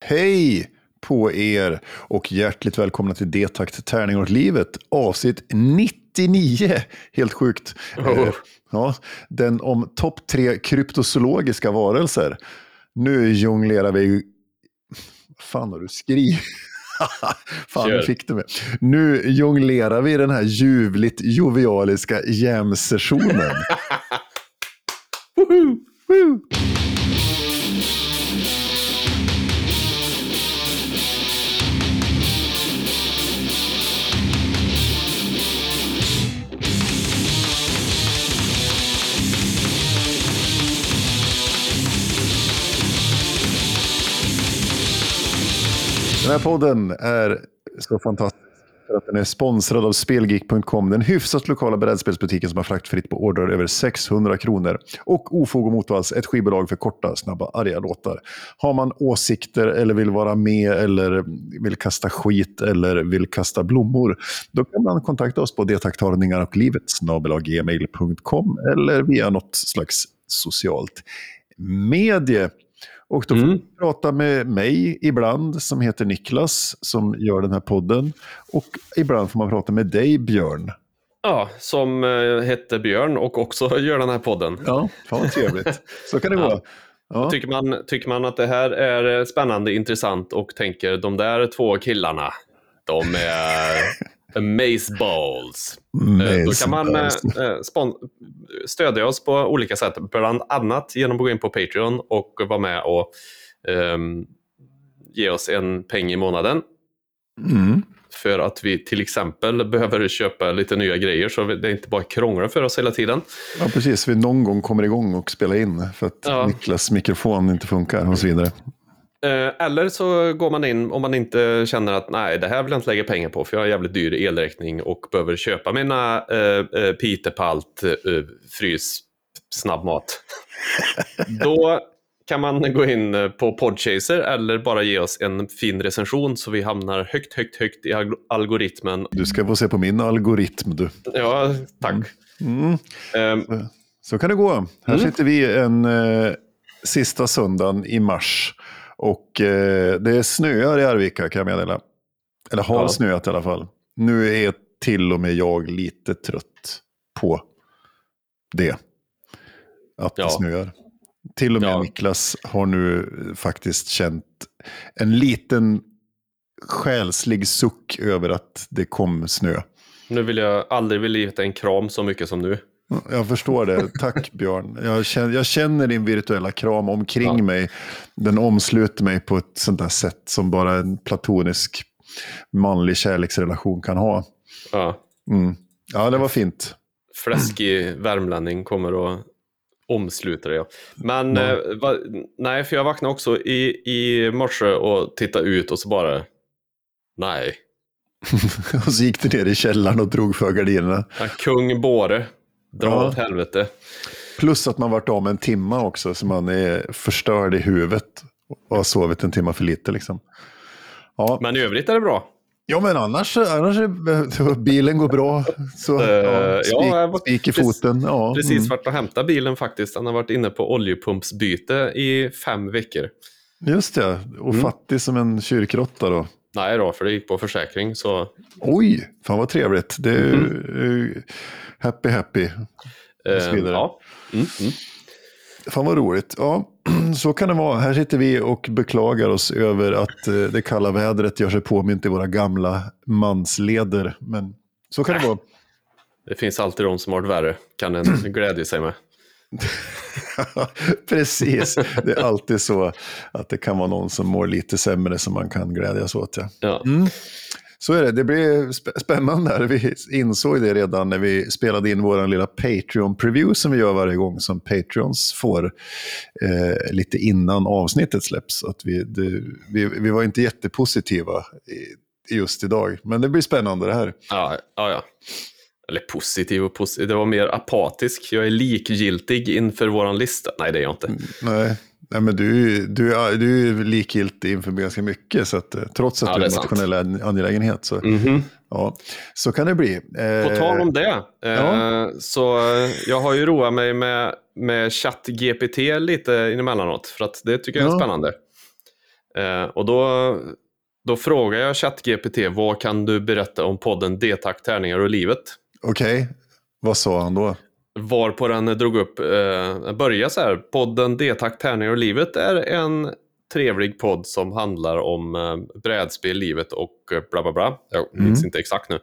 Hej på er och hjärtligt välkomna till D-takt Tärning åt livet, avsnitt 99. Helt sjukt. Oh. Eh, ja, den om topp tre kryptozoologiska varelser. Nu jonglerar vi... Fan har du skrivit? Fan, nu fick du mig. Nu jonglerar vi den här ljuvligt jovialiska jam-sessionen. Woho! Woo! Den här podden är så fantastisk för att den är sponsrad av Spelgeek.com, den hyfsat lokala brädspelsbutiken som har fraktfritt på ordrar över 600 kronor. Och Ofog och Motvalls, ett skivbolag för korta, snabba, arga låtar. Har man åsikter eller vill vara med eller vill kasta skit eller vill kasta blommor, då kan man kontakta oss på detaktarningar och livet eller via något slags socialt medie. Och då får Mm. prata med mig ibland, som heter Niklas, som gör den här podden. Och ibland får man prata med dig, Björn. Ja, som eh, hette Björn och också gör den här podden. Ja, fan vad trevligt. Så kan det Ja. vara. Ja. Tycker, man, tycker man att det här är spännande, intressant och tänker de där två killarna, de är amazeballs. Eh, Då kan man eh, eh, stödja oss på olika sätt, bland annat genom att gå in på Patreon och vara med och ehm, ge oss en peng i månaden. Mm. För att vi till exempel behöver köpa lite nya grejer så det inte bara krånglar för oss hela tiden. Ja, precis. Vi någon gång kommer igång och spelar in för att Ja. Niklas mikrofon inte funkar och så vidare. Eh, Eller så går man in om man inte känner att nej, det här vill jag inte lägga pengar på för jag har jävligt dyr elräkning och behöver köpa mina eh, eh, Pitepalt eh, frys snabbmat. Då kan man gå in eh, på Podchaser eller bara ge oss en fin recension så vi hamnar högt, högt, högt i alg- algoritmen. Du ska få se på min algoritm du. Ja, tack. Mm. Eh, Så kan det gå. Här Mm. sitter vi en eh, sista söndagen i mars. Och eh, det snöar i Arvika kan jag meddela. Eller har Ja. snöat i alla fall. Nu är till och med jag lite trött på det. Att det Ja. snöar. Till och med Ja. Niklas har nu faktiskt känt en liten själslig suck över att det kom snö. nu vill jag aldrig vilja ge en kram så mycket som nu. Jag förstår det. Tack Björn. Jag känner, jag känner din virtuella kram omkring Ja. mig. Den omsluter mig på ett sånt där sätt som bara en platonisk manlig kärleksrelation kan ha. Ja. Mm. Ja, det var fint. fläskig värmlänning kommer att omsluta det. Ja. Men Ja. eh, va, nej, för jag vaknade också i, i morse och tittade ut och så bara nej. och så gick du ner i källaren och drog för gardinerna. Ja, kung Båre, dra Ja. åt helvete. Plus att man varit av med en timma också, så man är förstörd i huvudet och har sovit en timma för lite. Liksom. Ja. Men i övrigt är det bra. ja, men annars, annars bilen går bra. Så, Eh, ja, spik, ja, var spik i foten. Ja, Precis mm. varit och hämtat bilen faktiskt. Han har varit inne på oljepumpsbyte i fem veckor. Just det, och Mm. fattig som en kyrkråtta då. Nej då, för det gick på försäkring. Så, Oj, fan vad trevligt. Det är Mm. Happy happy. Och så eh, vidare. ja. Mm, mm. Fan vad roligt. Ja, så kan det vara. Här sitter vi och beklagar oss över att eh, det kalla vädret gör sig påmint i våra gamla mansleder. Men så kan det vara. Det finns alltid de som har det värre, kan en glädja sig med. Precis, det är alltid så att det kan vara någon som mår lite sämre som man kan glädjas åt. Ja. Ja. Så är det, det blir sp- spännande. här. Vi insåg det redan när vi spelade in vår lilla Patreon-preview som vi gör varje gång som Patreons får eh, lite innan avsnittet släpps. Att vi, det, vi, vi var inte jättepositiva just idag, men det blir spännande det här. Ja, ja, ja. Eller positiv och positiv. Det var mer apatisk. Jag är likgiltig inför våran lista. Nej, det är jag inte. Nej, nej men du, du, är, du är likgiltig inför ganska mycket, så att, eh, trots att Ja, du är en nationell an- angelägenhet. Så, Mhm. ja, så kan det bli. Eh, På tal om det, eh, ja. så eh, jag har ju roat mig med, med ChatGPT lite emellanåt, för att det tycker jag är Ja. spännande. Eh, och då, då frågar jag ChatGPT, vad kan du berätta om podden D-tack, tärningar och livet? Okej, vad sa han då? Varpå den drog upp, eh, börja så här, podden D-tack, tärningar och livet är en trevlig podd som handlar om eh, brädspel, livet och eh, bla bla bla. Jag minns inte exakt nu.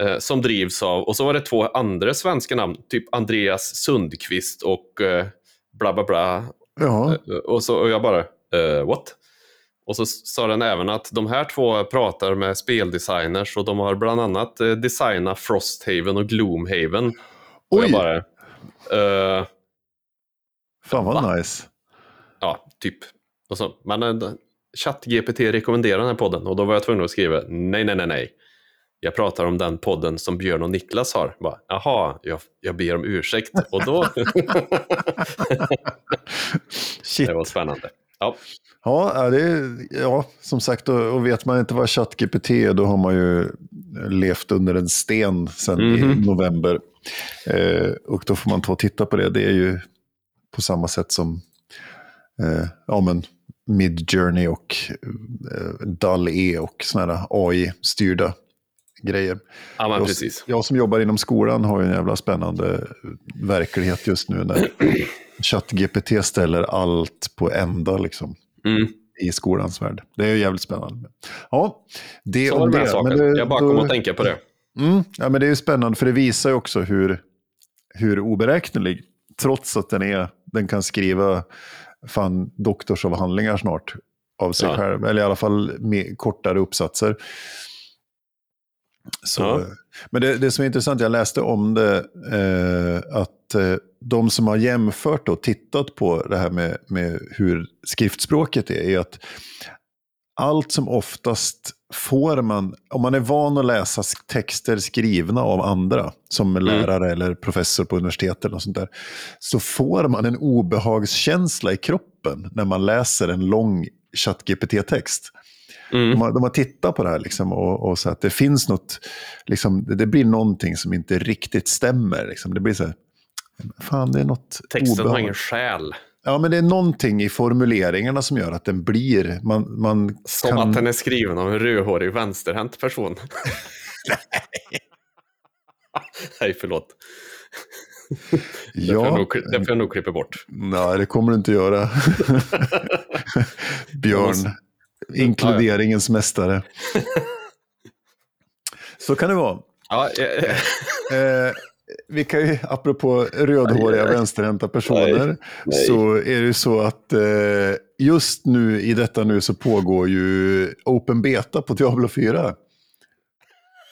Eh, som drivs av, och så var det två andra svenska namn, typ Andreas Sundqvist och eh, bla bla bla. Ja, Eh, Och, så, och jag bara, eh, what? Och så sa den även att de här två pratar med speldesigners och de har bland annat designat Frosthaven och Gloomhaven. Och Oj. bara, eh, fan vad nice. ja, typ. Och så, men eh, ChatGPT rekommenderar den här podden och då var jag tvungen att skriva nej, nej, nej, nej. Jag pratar om den podden som Björn och Niklas har. Bara, Jaha, jag, jag ber om ursäkt. Och då... Shit. det var spännande. Ja, Ja, det är, ja, som sagt, och, vet man inte vad ChatGPT är, då har man ju levt under en sten sedan i Mhm. november. Eh, och då får man ta och titta på det. Det är ju på samma sätt som eh, ja, men Midjourney och eh, DAL-E och sådana här AI-styrda grejer. ja Jag, precis. jag som jobbar inom skolan har ju en jävla spännande verklighet just nu när ChatGPT ställer allt på ända liksom Mm. i skolans värld. Det är ju jävligt spännande. Ja, det Så om det. Men det- jag bara då- kom att tänka på det. Mm, ja, men det är spännande för det visar också hur, hur oberäknelig, trots att den, är, den kan skriva fan doktorsavhandlingar snart av sig Ja. själv, eller i alla fall med kortare uppsatser. Så, Ja. Men det, det som är intressant, jag läste om det, eh, att eh, de som har jämfört och tittat på det här med, med hur skriftspråket är, är att allt som oftast får man, om man är van att läsa texter skrivna av andra, som lärare eller professor på universitetet eller sånt där, så får man en obehagskänsla i kroppen när man läser en lång ChatGPT-text. Mm. De, har, de har tittat på det här liksom och, och så att det finns något, liksom, det, blir någonting som inte riktigt stämmer. Liksom. Det blir så här, fan det är något Texten har obehag. ingen själ. Ja, men det är någonting i formuleringarna som gör att den blir, man, man Som kan... att den är skriven av en rödhårig vänsterhänt person. Nej, förlåt. Det får, jag Ja, nog, det får jag nog klippa bort. nej, det kommer du inte göra. Björn, inkluderingens mästare. Så kan det vara. Ja, eh, Eh, vi kan ju, apropå rödhåriga aj. vänsterhänta personer, Nej, nej. så är det ju så att eh, just nu i detta nu så pågår ju Open Beta på Diablo 4.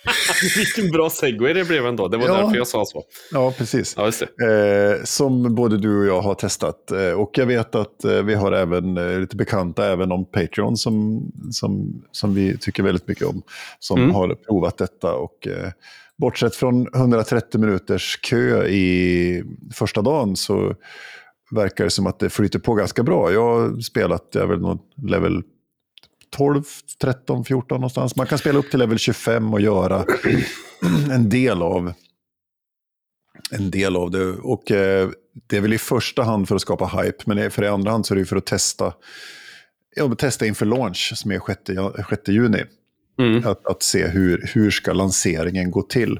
vilken bra segway det blev ändå. Det var Ja. därför jag sa så. Ja, precis. Ja. Eh, som både du och jag har testat. Eh, och jag vet att eh, vi har även eh, lite bekanta även om Patreon som, som, som vi tycker väldigt mycket om. Som Mm. har provat detta. Och, eh, bortsett från 130 minuters kö i första dagen så verkar det som att det flyter på ganska bra. Jag har spelat, jag är väl någon level 12, 13, 14 någonstans. Man kan spela upp till level 25 och göra en del av en del av det. Och eh, det är väl i första hand för att skapa hype, men för i andra hand så är det för att testa, ja, testa inför launch som är 6, 6 juni. Mm. Att, att se hur, hur ska lanseringen gå till.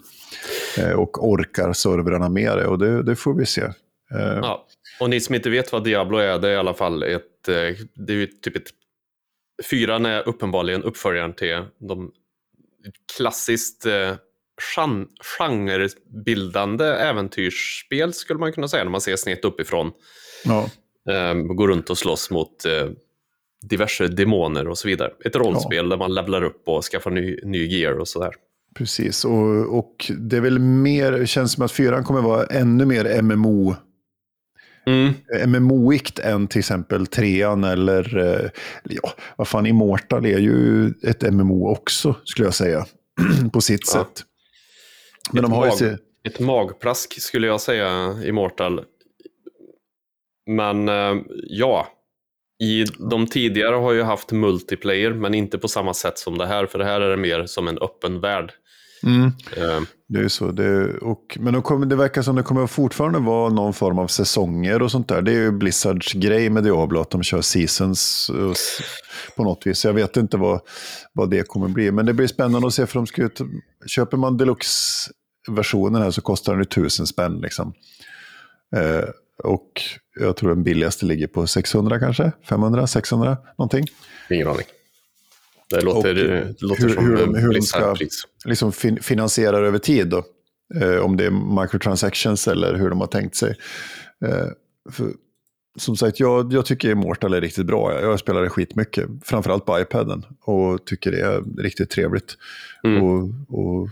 Eh, och orkar servrarna med det? Och det, det får vi se. Eh, Ja. Och ni som inte vet vad Diablo är, det är i alla fall ett, eh, det är typ ett, fyran är uppenbarligen uppföljaren till de klassiskt eh, gen- genrebildande äventyrsspel skulle man kunna säga, när man ser snett uppifrån. ja. Eh, går runt och slåss mot eh, diverse demoner och så vidare. Ett rollspel där man levlar upp och skaffar ny, ny gear och sådär. Precis, och, och det är väl mer, det känns som att fyran kommer vara ännu mer MMO Mm. MMO-ikt än till exempel trean eller, eh, ja, vad fan, Immortal är ju ett MMO också, skulle jag säga, på sitt Ja. sätt. Men Ett de har ju... mag- se- Ett magplask skulle jag säga, Immortal. Men eh, ja, i de tidigare har ju haft multiplayer, men inte på samma sätt som det här, för det här är det mer som en öppen värld. Mm. Eh, Det är ju så. Det, och, men kommer, det verkar som det kommer fortfarande vara någon form av säsonger och sånt där. Det är ju Blizzards grej med Diablo, att de kör seasons och på något vis. Jag vet inte vad, vad det kommer bli. Men det blir spännande att se, för de ska ut, köper man deluxe-versionen här så kostar den ju tusen spänn. Liksom. Eh, och jag tror den billigaste ligger på 600 kanske, 500, 600 någonting. ingen aning. Det låter, Och, det låter hur- som hur de- hur, de ska- liksom fin finansierar över tid. Då. Eh, om det är microtransactions eller hur de har tänkt sig. Eh, för, som sagt, jag, jag tycker Immortal är riktigt bra. Jag, jag spelar det skitmycket, framförallt på iPaden. Och tycker det är riktigt trevligt. Mm. Och, och,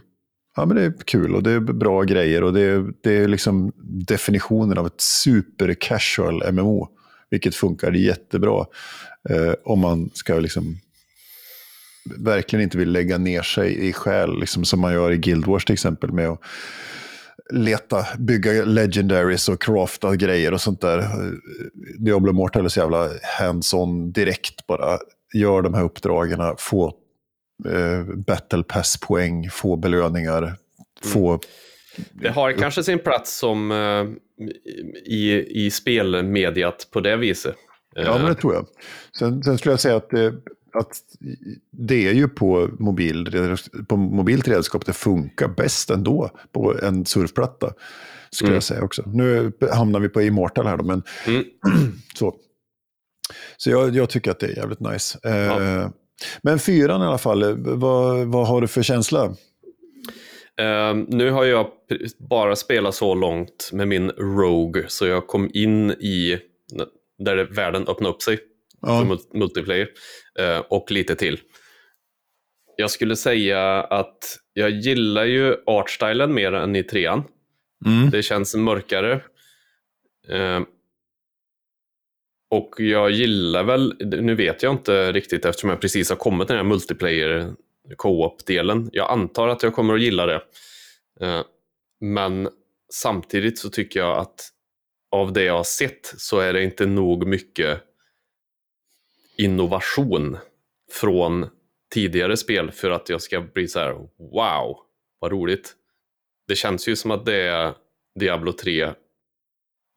ja, men det är kul och det är bra grejer. Och det är, det är liksom definitionen av ett super casual MMO. Vilket funkar jättebra. Eh, om man ska liksom verkligen inte vill lägga ner sig i själ, liksom som man gör i Guild Wars till exempel, med att leta, bygga legendaries och crafta grejer och sånt där. Diablo Mortal är så jävla hands-on direkt bara. Gör de här uppdragen, få battle pass-poäng, få belöningar, få... Det har kanske sin plats som eh, i, i spelmediat på det viset. Eh, Ja, men det tror jag. Sen, sen skulle jag säga att det, att det är ju på, mobil, på mobilt redskap det funkar bäst ändå på en surfplatta. Skulle Mm. jag säga också. Nu hamnar vi på Immortal här då, men Mm. så. Så jag, jag tycker att det är jävligt nice. Eh, Ja. Men fyran i alla fall, vad, vad har du för känsla? Eh, nu har jag bara spelat så långt med min Rogue, så jag kom in i där världen öppnade upp sig för Ja, mul- multiplayer eh, och lite till. Jag skulle säga att jag gillar ju artstylen mer än i trean. mm. Det känns mörkare. Eh, och jag gillar väl, nu vet jag inte riktigt eftersom jag precis har kommit till den här multiplayer co-op-delen. Jag antar att jag kommer att gilla det. Eh, men samtidigt så tycker jag att av det jag har sett så är det inte nog mycket innovation från tidigare spel för att jag ska bli så här wow, vad roligt. Det känns ju som att det är Diablo 3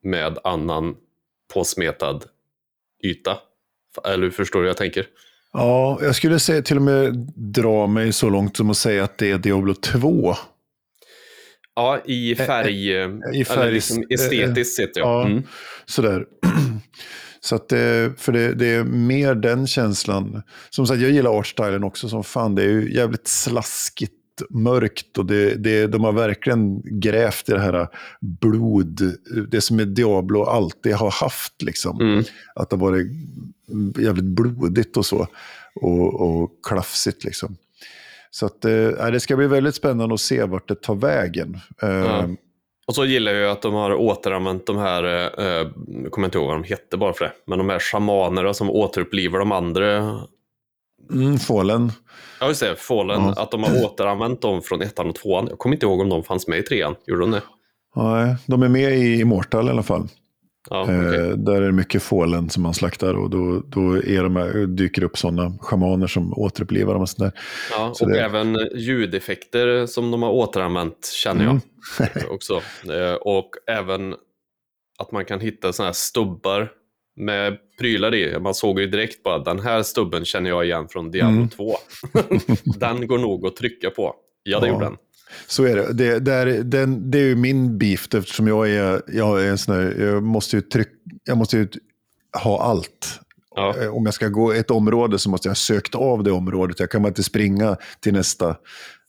med annan påsmetad yta. Eller förstår du hur jag tänker? ja, jag skulle säga, till och med dra mig så långt som att säga att det är Diablo 2. Ja, i färg, i eller färg- liksom estetiskt sett ja. Mm. Sådär. Så att det, för det, det är mer den känslan. Som sagt, jag gillar artstylen också som fan. Det är ju jävligt slaskigt mörkt och det, det, de har verkligen grävt i det här blod, det som är Diablo alltid har haft. Liksom. Mm. Att det har varit jävligt blodigt och så. Och, och klafsigt liksom. Så att, eh, det ska bli väldigt spännande att se vart det tar vägen. Eh, Ja. Och så gillar jag ju att de har återanvänt de här, eh, jag kommer inte ihåg vad de hette bara för det, men de här shamanerna som återupplivar de andra, mm, Fallen. ja just det, Fallen, Ja. att de har återanvänt dem från ettan och tvåan. Jag kommer inte ihåg om de fanns med i trean, gjorde de det? Nej, de är med i Immortal i alla fall. Ja. Eh, där är det mycket fålen som man slaktar och då, då är de här, dyker upp sådana schamaner som återupplivar dem och sånt där. ja, och det- även ljudeffekter som de har återanvänt känner jag Mm. också. Eh, och även att man kan hitta sådana här stubbar med prylar i. Man såg ju direkt bara den här stubben känner jag igen från Diablo Mm. 2. den går nog att trycka på. Ja, det Ja. gjorde den. Så är det. Det, det, är, den, det är ju min beef eftersom jag är, jag är en sån här, jag måste ju, tryck, jag måste ju ha allt. Ja. Eh, Om jag ska gå ett område så måste jag ha sökt av det området. Jag kan bara inte springa till nästa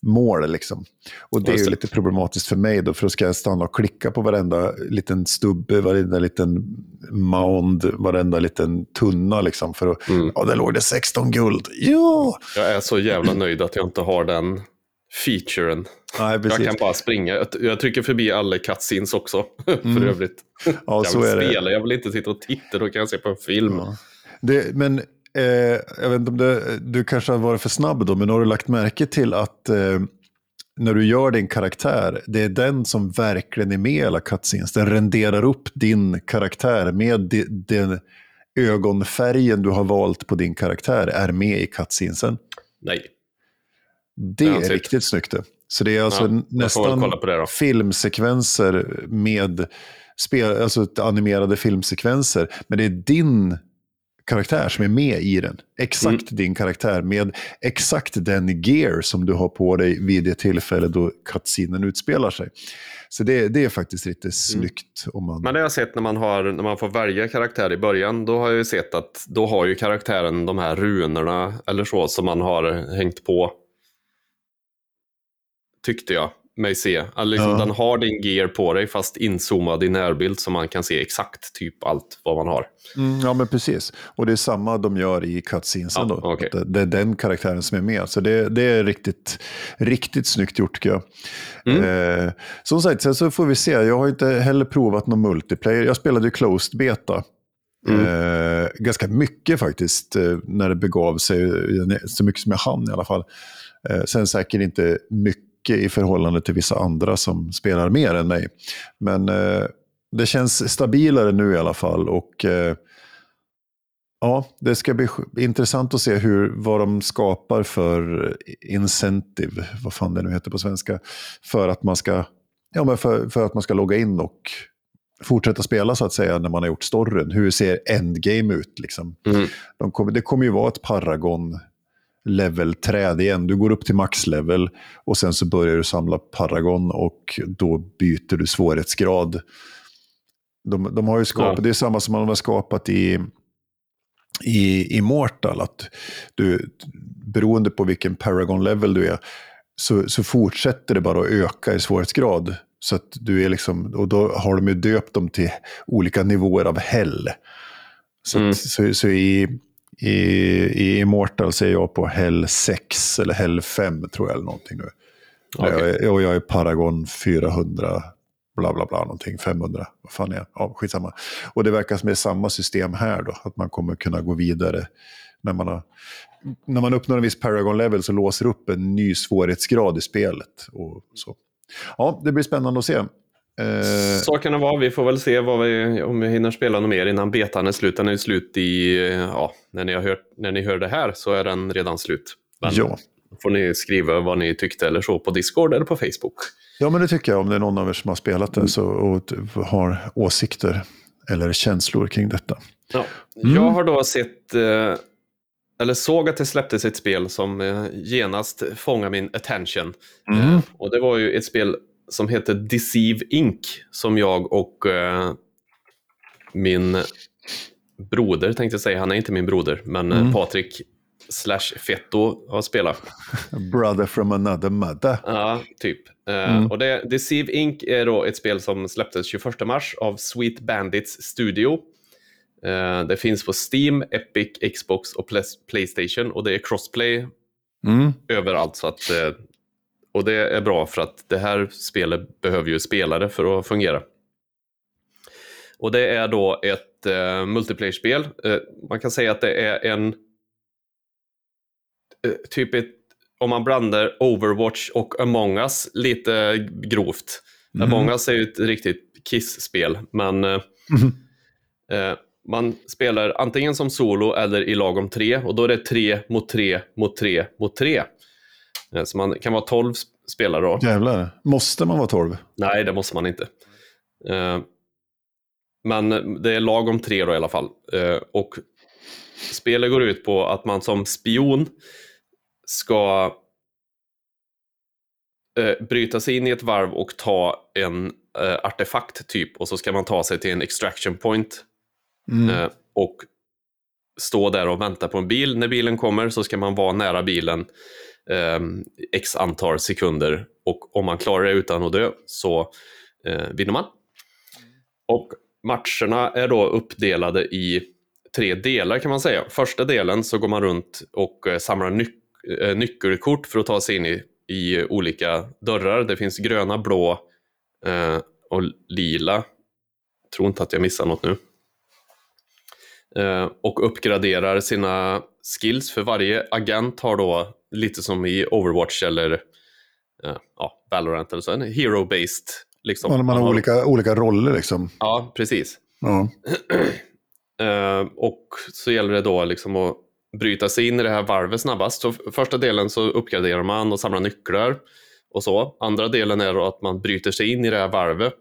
mål. Liksom. Och det är ju det. lite problematiskt för mig då, för då ska jag stanna och klicka på varenda liten stubbe, varenda liten mound, varenda liten tunna. Liksom, för att, Mm. ja, där låg det 16 guld. Ja! Jag är så jävla nöjd att jag inte har den featuren. Nej. Jag kan bara springa. Jag, trycker förbi alla cutscenes också, för övrigt. Mm. Ja, jag så vill är det. spela, jag vill inte sitta och titta, då kan jag se på en film. Ja. Det, men eh, jag vet inte om det, du kanske har varit för snabb då, men har du lagt märke till att eh, när du gör din karaktär, det är den som verkligen är med i alla cutscenes. Den renderar upp din karaktär med di, den ögonfärgen du har valt på din karaktär är med i cutscenesen. Nej. Det Det är sett. riktigt snyggt det. Så det är alltså Ja, nästan filmsekvenser med spel, alltså animerade filmsekvenser. Men det är din karaktär som är med i den. Exakt Mm. din karaktär med exakt den gear som du har på dig vid det tillfälle då cutscenen utspelar sig. Så det, det är faktiskt lite snyggt. Om man... Mm. Men det har jag sett när man, har, när man får välja karaktär i början. Då har jag ju sett att då har ju karaktären de här runorna eller så som man har hängt på. Tyckte jag mig se. Alltså liksom, Ja. Den har din gear på dig fast inzoomad i närbild så man kan se exakt typ allt vad man har. Mm, ja, men precis. Och det är samma de gör i cutscenesen. Ja, det, det är den karaktären som är med. Så det, det är riktigt, riktigt snyggt gjort, tycker jag. Mm. Eh, som sagt, sen så får vi se. Jag har inte heller provat någon multiplayer. Jag spelade ju closed beta. Mm. Eh, ganska mycket faktiskt, eh, när det begav sig. Så mycket som jag hann i alla fall. Eh, sen säkert inte mycket i förhållande till vissa andra som spelar mer än mig. Men eh, det känns stabilare nu i alla fall. Och eh, ja, det ska bli intressant att se hur, vad de skapar för incentive, vad fan det nu heter på svenska, för att man ska, ja, men för, för att man ska logga in och fortsätta spela så att säga när man har gjort storyn. Hur ser endgame ut liksom? Mm. De kommer, det kommer ju vara ett Paragon level-träd igen. Du går upp till maxlevel och sen så börjar du samla Paragon och då byter du svårighetsgrad. De, de har ju skapat, Ja. det är samma som man har skapat i, i Immortal. Att du, beroende på vilken Paragon-level du är så, så fortsätter det bara att öka i svårighetsgrad. Så att du är liksom, och då har de ju döpt dem till olika nivåer av hell. Så, Mm. så, så i, i, i Immortal så är jag på hell 6 eller hell 5 tror jag eller någonting nu. Är- och jag är Paragon 400, bla bla bla, någonting 500. Vad fan är jag? Ja, skitsamma. Och det verkar som det är samma system här då, att man kommer kunna gå vidare. När man, har, när man uppnår en viss Paragon-level så låser upp en ny svårighetsgrad i spelet. Och så. Ja, det blir spännande att se. Eh, Så kan det vara. Vi får väl se vad vi, om vi hinner spela något mer innan betan är slut. Den är slut i, ja, när ni, har hört, när ni hör det här så är den redan slut. Men ja. då får ni skriva vad ni tyckte eller så på Discord eller på Facebook. ja, men det tycker jag om det är någon av er som har spelat det så, och har åsikter eller känslor kring detta. Ja. Mm. Jag har då sett, eh, eller såg att det släpptes ett spel som eh, genast fångade min attention. Mm. Eh, och det var ju ett spel som heter Deceive Inc. Som jag och eh, min broder, tänkte jag säga, han är inte min broder, men eh, Mm. Patrik slash Fetto har spelat. Brother from another mother. Ja, typ. Eh, Mm. Och det, Deceive Inc. är då ett spel som släpptes 21 mars av Sweet Bandits Studio. Eh, det finns på Steam, Epic, Xbox och Pla- Playstation och det är crossplay Mm. överallt. Så att, och det är bra för att det här spelet behöver ju spelare för att fungera. Och det är då ett eh, multiplayer-spel. Eh, man kan säga att det är en eh, typ ett, om man blandar Overwatch och Among Us lite grovt. Mhm. Among Us är ju ett riktigt kiss-spel, men eh, eh, man spelar antingen som solo eller i lag om tre och då är det tre mot tre mot tre mot tre. Eh, Så man kan vara 12 sp- spelare då. Jävlar. Måste man vara 12? Nej, det måste man inte. Eh, Men det är lag om tre då i alla fall. Eh, Och spelet går ut på att man som spion ska bryta sig in i ett varv och ta en artefakt typ. Och så ska man ta sig till en extraction point. Mm. Och stå där och vänta på en bil. När bilen kommer så ska man vara nära bilen eh, x antal sekunder. Och om man klarar det utan att dö så eh, vinner man. Och matcherna är då uppdelade i tre delar kan man säga. Första delen så går man runt och eh, samlar nyc- eh, nyckelkort för att ta sig in i, i olika dörrar. Det finns gröna, blå eh, och lila. Tror inte att jag missar något nu. Eh, och uppgraderar sina skills för varje agent har då lite som i Overwatch eller eh, ja, Valorant eller så, en hero-based. Liksom. Man, man har har- olika, olika roller liksom. Ja, precis. Ja. Eh, och så gäller det då liksom att bryta sig in i det här varvet snabbast. Så första delen så uppgraderar man och samlar nycklar. och så. Andra delen är då att man bryter sig in i det här varvet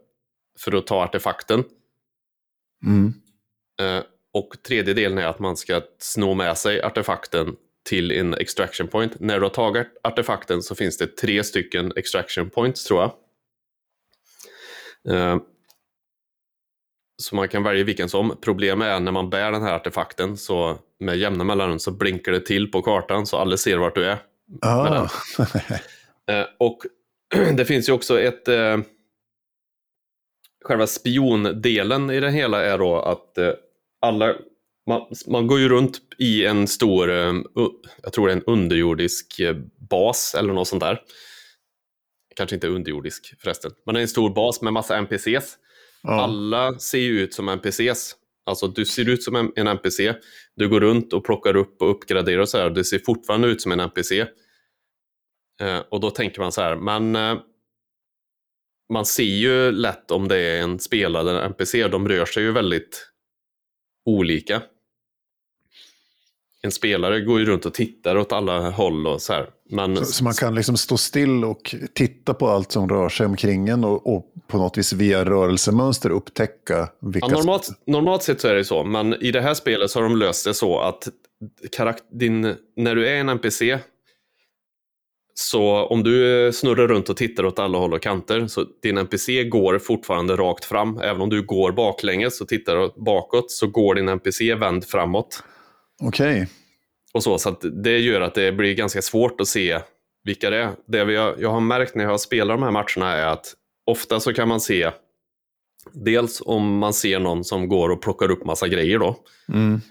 för att ta artefakten. Mm. Eh, och tredje delen är att man ska sno med sig artefakten till en extraction point. När du har tagit artefakten så finns det tre stycken extraction points tror jag. Eh, så man kan välja vilken som. Problemet är när man bär den här artefakten så med jämna mellanrum så blinkar det till på kartan så alla ser vart du är. Eh, och det finns ju också ett... Eh, själva spiondelen i det hela är då att alla... Man, man går ju runt i en stor, eh, jag tror det är en underjordisk eh, bas eller något sånt där. Kanske inte underjordisk förresten. Men det är en stor bas med massa NPCs. ja. Alla ser ju ut som NPCs. Alltså du ser ut som en, NPC. Du går runt och plockar upp och uppgraderar och så här. Det ser fortfarande ut som en NPC. Eh, och då tänker man så här, men eh, man ser ju lätt om det är en spelare eller en NPC. De rör sig ju väldigt olika. En spelare går ju runt och tittar åt alla håll och så här. Men Så, så man kan liksom stå still och titta på allt som rör sig omkring en och, och på något vis via rörelsemönster upptäcka vilka... Ja, normalt, normalt sett så är det så, men i det här spelet så har de löst det så att din, när du är en NPC, så om du snurrar runt och tittar åt alla håll och kanter, så din NPC går fortfarande rakt fram. Även om du går baklänges och tittar bakåt, så går din NPC vänd framåt. Okej. Och så, så det gör att det blir ganska svårt att se vilka det är. Det vi har, jag har märkt när jag har spelat de här matcherna är att ofta så kan man se Dels om man ser någon som går och plockar upp massa grejer då. Mm.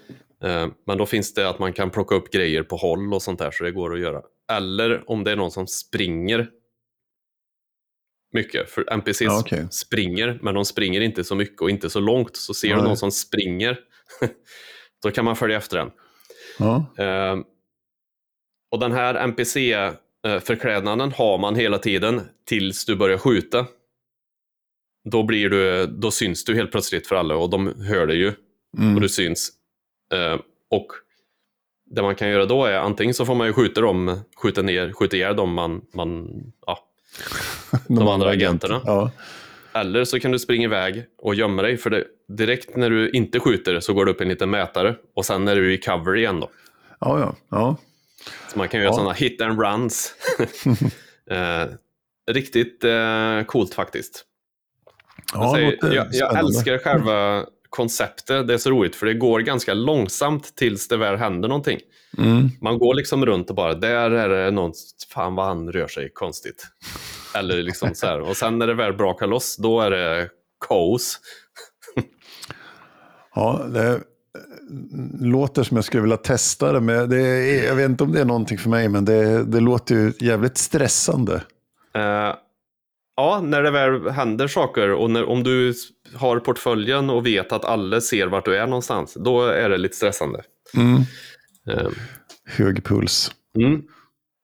Eh, Men då finns det att man kan plocka upp grejer på håll och sånt där så det går att göra. Eller om det är någon som springer mycket. För NPCs Ja, okej. springer, men de springer inte så mycket och inte så långt. Så ser du Nej. någon som springer, då kan man följa efter den. Eh, och den här NPC-förklädnaden har man hela tiden tills du börjar skjuta. Då, blir du, då syns du helt plötsligt för alla och de hör dig ju Mm. och du syns. Eh, och det man kan göra då är antingen så får man ju skjuta dem, skjuta ner, skjuta ihjäl dem man, man ja. de andra agenterna. Ja. Eller så kan du springa iväg och gömma dig för det, direkt när du inte skjuter så går det upp en liten mätare och sen är du i cover igen då. Ja, ja. ja. Så man kan göra Ja. sådana hit and runs. eh, riktigt eh, coolt faktiskt. Ja säger, jag, jag spännande. älskar själva konceptet, det är så roligt för det går ganska långsamt tills det väl händer någonting. Mm. Man går liksom runt och bara, där är det någon, fan vad han rör sig konstigt. Eller liksom så här. Och sen när det väl brakar loss, då är det kaos. Ja, det låter som jag skulle vilja testa det, men det är, jag vet inte om det är någonting för mig, men det, det låter ju jävligt stressande. Eh, ja, när det väl händer saker och när, om du har portföljen och vet att alla ser vart du är någonstans, då är det lite stressande. Mm. Eh, Hög puls. mm.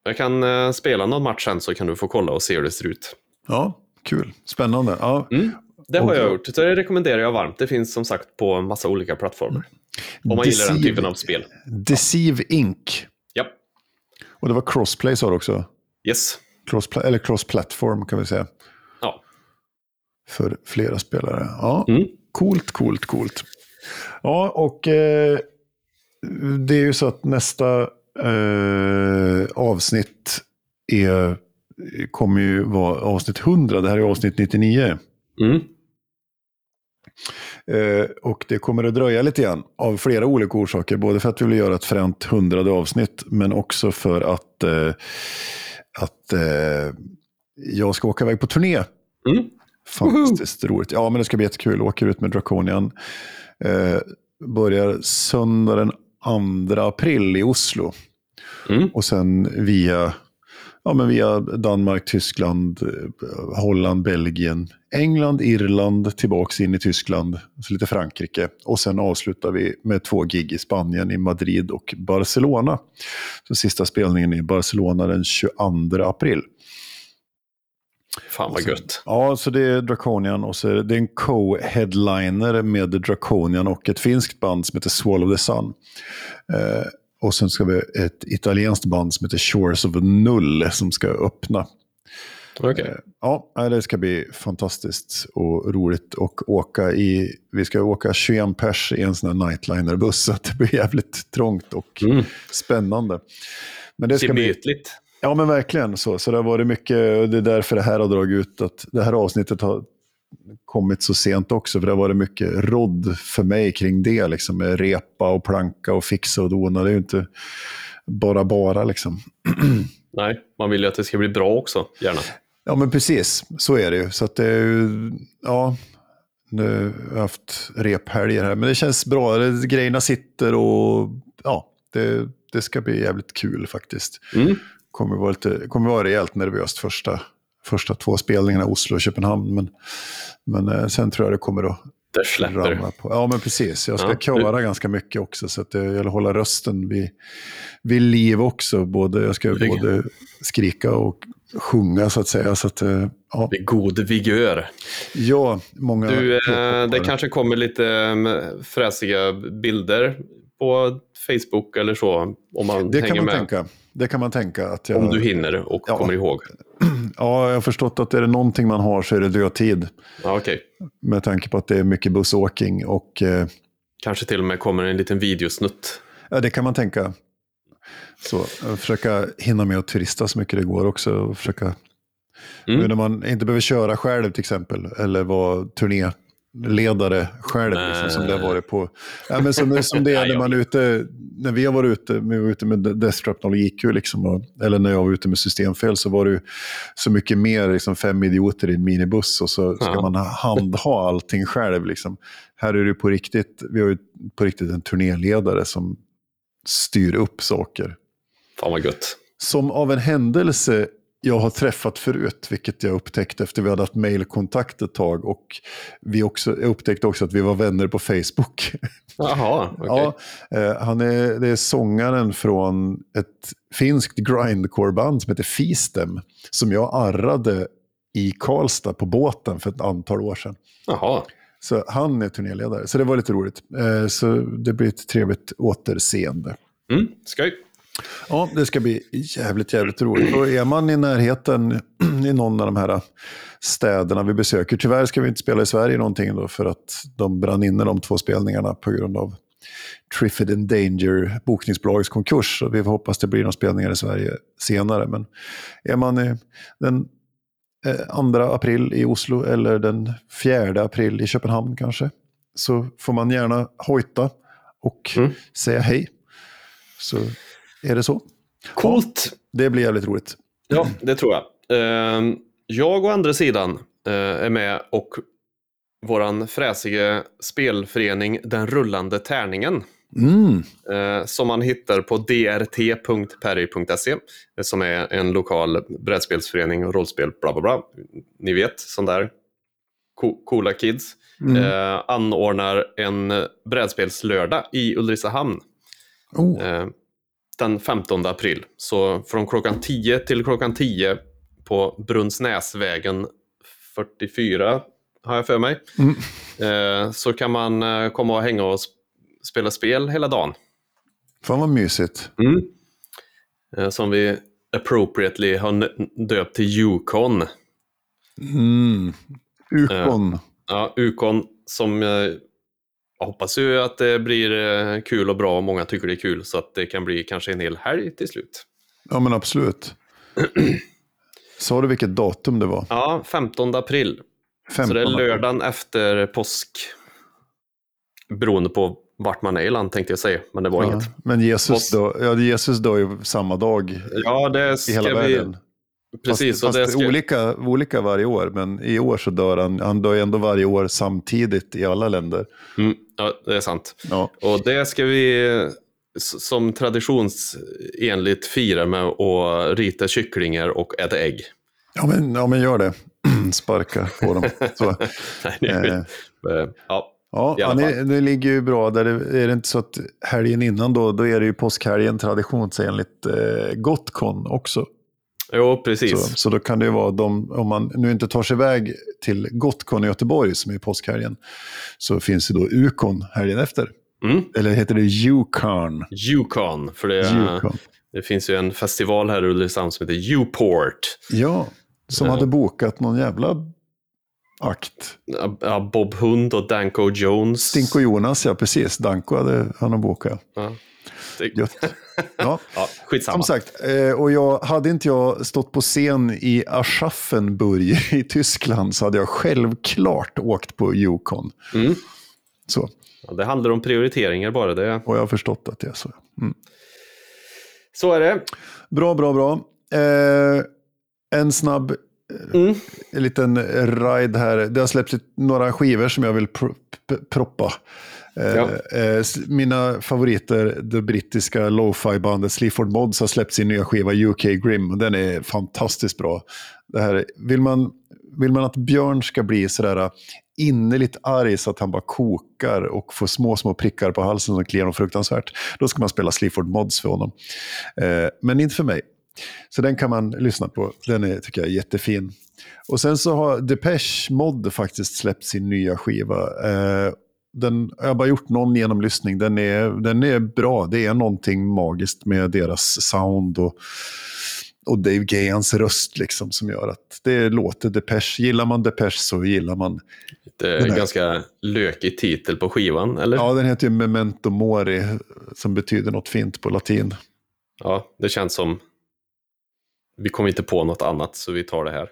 Jag kan eh, spela någon match sen så kan du få kolla och se hur det ser ut. Ja, kul. Spännande. Ja. Mm. Det har Och- jag gjort, det rekommenderar jag varmt. Det finns som sagt på massa olika plattformar. Om man gillar den Deceive- typen av spel. Deceive Inc. Ja, Och det var crossplay sa du också. yes. Crosspla- eller cross-platform kan vi säga. Ja. För flera spelare. Ja, Mm. coolt, coolt, coolt. Ja, och eh, det är ju så att nästa eh, avsnitt är, kommer ju vara avsnitt 100. Det här är avsnitt 99. Mm. Eh, och det kommer att dröja lite grann av flera olika orsaker. Både för att vi vill göra ett fränt hundrade avsnitt, men också för att, eh, att eh, jag ska åka iväg på turné. Mm. Fantastiskt roligt. Ja, men det ska bli jättekul. Åker ut med Draconian. Eh, börjar söndag den 2 april i Oslo. Mm. Och sen via, ja, men via Danmark, Tyskland, Holland, Belgien, England, Irland, tillbaks in i Tyskland, så lite Frankrike. Och sen avslutar vi med två gig i Spanien, i Madrid och Barcelona. Så sista spelningen i Barcelona den 22 april. Fan vad gött. Ja, så det är Draconian och så är det, det är en co-headliner med Draconian och ett finskt band som heter Swallow the Sun. Eh, och sen ska vi ett italienskt band som heter Shores of Null som ska öppna. Okej. Eh, Ja, det ska bli fantastiskt och roligt att åka i. Vi ska åka 21 pers i en sån här nightliner-buss, så det blir jävligt trångt och Mm. spännande. Men det ska bli, Gemytligt. Ja, men verkligen så. Så det har varit mycket, det är därför det här har dragit ut, att det här avsnittet har kommit så sent också, för det har varit mycket rodd för mig kring det, liksom med repa och planka och fixa och dona. Det är ju inte bara bara liksom. Nej, man vill ju att det ska bli bra också, gärna. Ja, men precis. Så är det ju. Så att det är ju, ja, nu har jag haft rephelger här, men det känns bra. Grejerna sitter och ja, det, det ska bli jävligt kul faktiskt. Mm. Kommer vara, lite, kommer vara rejält nervöst första, första två spelningarna, Oslo och Köpenhamn. Men, men eh, sen tror jag det kommer att Det släpper. på. Ja, men precis. Jag ska Ja, köra ganska mycket också, så att det gäller att hålla rösten vid, vid liv också. Både, jag ska Det- både skrika och sjunga, så att säga. Så att, eh, ja. Vid god vigör. Ja, många... Du, eh, det kanske kommer lite eh, fräsiga bilder på Facebook eller så, om man det hänger kan man med. tänka. Det kan man tänka. Att jag, Om du hinner och Ja. kommer ihåg. Ja, jag har förstått att är det någonting man har så är det dödtid. Ja, Okej. Med tanke på att det är mycket bussåking och eh, Kanske till och med kommer en liten videosnutt. ja, det kan man tänka. Så eh, försöka hinna med att turista så mycket det går också. Och försöka, Mm. nu när man inte behöver köra själv till exempel, eller vara turnéledare själv, liksom, som det har varit på. Ja, men som, som det är när man är ute, när vi har varit ute, vi var ute med Death Trap 0 IQ, liksom, och, eller när jag var ute med systemfel, så var det ju så mycket mer liksom, fem idioter i en minibuss och så ska Ja. man handha allting själv. Liksom. Här är det på riktigt, vi har ju på riktigt en turnéledare som styr upp saker. Fan vad gött. Som av en händelse jag har träffat förut, vilket jag upptäckte efter vi hade haft mejlkontakt ett tag. Och vi också, jag upptäckte också att vi var vänner på Facebook. Jaha, okej. Ja, eh, han är, det är sångaren från ett finskt grindcore-band som heter Fistem. Som jag arrade i Karlstad på båten för ett antal år sedan. Jaha. Så han är turnéledare, så det var lite roligt. Eh, så det blir ett trevligt återseende. Mm, skoj. Ja, det ska bli jävligt, jävligt roligt. Och är man i närheten i någon av de här städerna vi besöker, tyvärr ska vi inte spela i Sverige någonting då för att de brann inne de två spelningarna på grund av Triffid and Danger bokningsbolagets konkurs. Så vi får hoppas det blir några spelningar i Sverige senare. Men är man i den eh, 2 april i Oslo eller den 4 april i Köpenhamn kanske, så får man gärna hojta och Mm. säga hej. Så är det så. Coolt. Det blir jävligt roligt. Ja, det tror jag. Ehm, Jag å andra sidan eh, är med och våran fräsiga spelförening Den rullande tärningen Mm. eh, som man hittar på drt.perry.se eh, som är en lokal brädspelsförening och rollspel, bla bla bla. Ni vet, sån där co- coola kids. Mm. Eh, anordnar en brädspelslördag i Ulricehamn Oh. eh, den 15 april. Så från klockan 10 till klockan 10 på Brunnsnäsvägen 44 har jag för mig. Mm. Eh, så kan man eh, komma och hänga och sp- spela spel hela dagen. Fan vad mysigt. Mm. Eh, som vi appropriately har döpt till Yukon. Mm. Ukon. Ja, Ukon som jag hoppas ju att det blir eh, kul och bra och många tycker det är kul så att det kan bli kanske en hel helg till slut. Ja men absolut. Sa du vilket datum det var? Ja, 15 april. 15 Så det är lördagen efter påsk. Beroende på vart man är i land tänkte jag säga, men det var Ja. inget. Men Jesus då, ja, Jesus dör ju samma dag Ja, det i ska hela vi... världen. Precis, fast, fast ska... olika, olika varje år, men i år så dör han, han dör ändå varje år samtidigt i alla länder. Mm, ja, det är sant. Ja, Och det ska vi som traditionsenligt fira med att rita kycklingar och äta ägg. ja, men, ja men gör det. Sparka på dem. Nej, Eh, ja, Ja, ja ni, ni ligger ju bra där. Det- Är det inte så att helgen innan då, då är det ju påskhelgen traditionsenligt eh, Gotcon också. Jo, Så, precis. så då kan det ju vara de, om man nu inte tar sig iväg till Gotcon i Göteborg som är påskhelgen, så finns det då Ukon helgen efter. Mm. Eller heter det Yukon? Yukon, för det, Yukon. det finns ju en festival här i Ulricehamn som heter Uport. Ja, Som Ja. hade bokat någon jävla akt. Ja, Bob Hund och Danko Jones. Stinko Jonas, ja precis. Danko hade han bokat. Ja. Gött. Ja. ja, skitsamma. Som sagt, eh, och jag, hade inte jag stått på scen i Aschaffenburg i Tyskland så hade jag självklart åkt på Yukon. Mm. Så, Ja, det handlar om prioriteringar bara. Det. och jag har förstått att det är så. Mm. Så är det. Bra, bra, bra. Eh, en snabb Mm. en liten ride här. Det har släppts några skivor som jag vill pro p- proppa. Eh, Ja. eh, eh mina favoriter, det brittiska lo-fi-bandet Sleaford Mods har släppt sin nya skiva UK Grim. och Den är fantastiskt bra. Det här, vill, man, vill man att Björn ska bli sådär eh, innerligt arg så att han bara kokar och får små, små prickar på halsen som kliar honom fruktansvärt, då ska man spela Sleaford Mods för honom. Eh, men inte för mig. Så den kan man lyssna på. Den är, tycker jag är jättefin. Och sen så har Depeche Mod faktiskt släppt sin nya skiva. Eh, den, jag har bara gjort någon genomlyssning. Den är, den är bra. Det är någonting magiskt med deras sound och, och Dave Gahans röst liksom, som gör att det låter Depeche. Gillar man Depeche så gillar man... Det är en ganska lökig titel på skivan, eller? Ja, den heter ju Memento Mori som betyder något fint på latin. Ja, det känns som... Vi kom inte på något annat, så vi tar det här.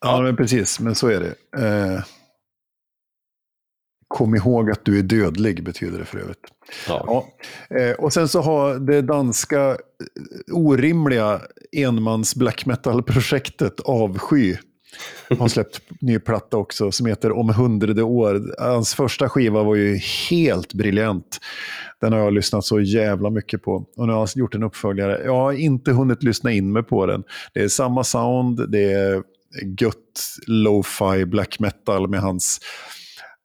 Ja, men precis. Men så är det. Eh, kom ihåg att du är dödlig, betyder det för övrigt. Ja. Ja. Eh, och sen så har det danska eh, orimliga enmans black metal-projektet Avsky har släppt ny platta också som heter Om hundrade år. Hans första skiva var ju helt briljant. Den har jag lyssnat så jävla mycket på. Och nu har jag gjort en uppföljare. Jag har inte hunnit lyssna in mig på den. Det är samma sound, det är gött lo-fi black metal med hans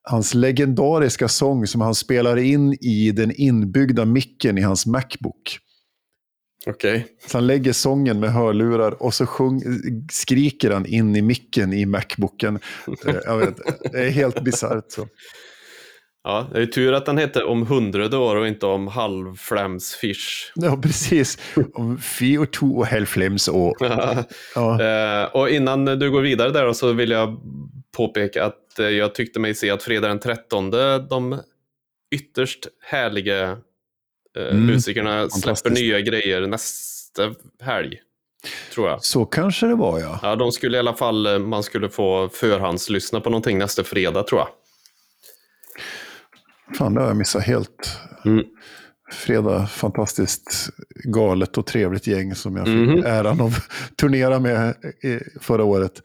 hans legendariska sång som han spelar in i den inbyggda micken i hans Macbook. Okej. Så han lägger sången med hörlurar och så sjung, skriker han in i micken i Macbooken. Eh, Jag vet, det är helt bisarrt. Ja, det är tur att den hette om hundrade år och inte om halvflamsfish. Ja, precis. Om fy och to och hälflems och... Ja. Eh, och innan du går vidare där så vill jag påpeka att eh, jag tyckte mig se att fredag den 13 de ytterst härliga eh, Mm, musikerna släpper nya grejer nästa helg. Tror jag. Så kanske det var, ja. Ja, de skulle i alla fall, eh, man skulle få förhandslyssna på någonting nästa fredag tror jag. Fan, det har jag missat helt. Mm. Fredag, fantastiskt galet och trevligt gäng som jag fick Mhm. äran att turnera med förra året.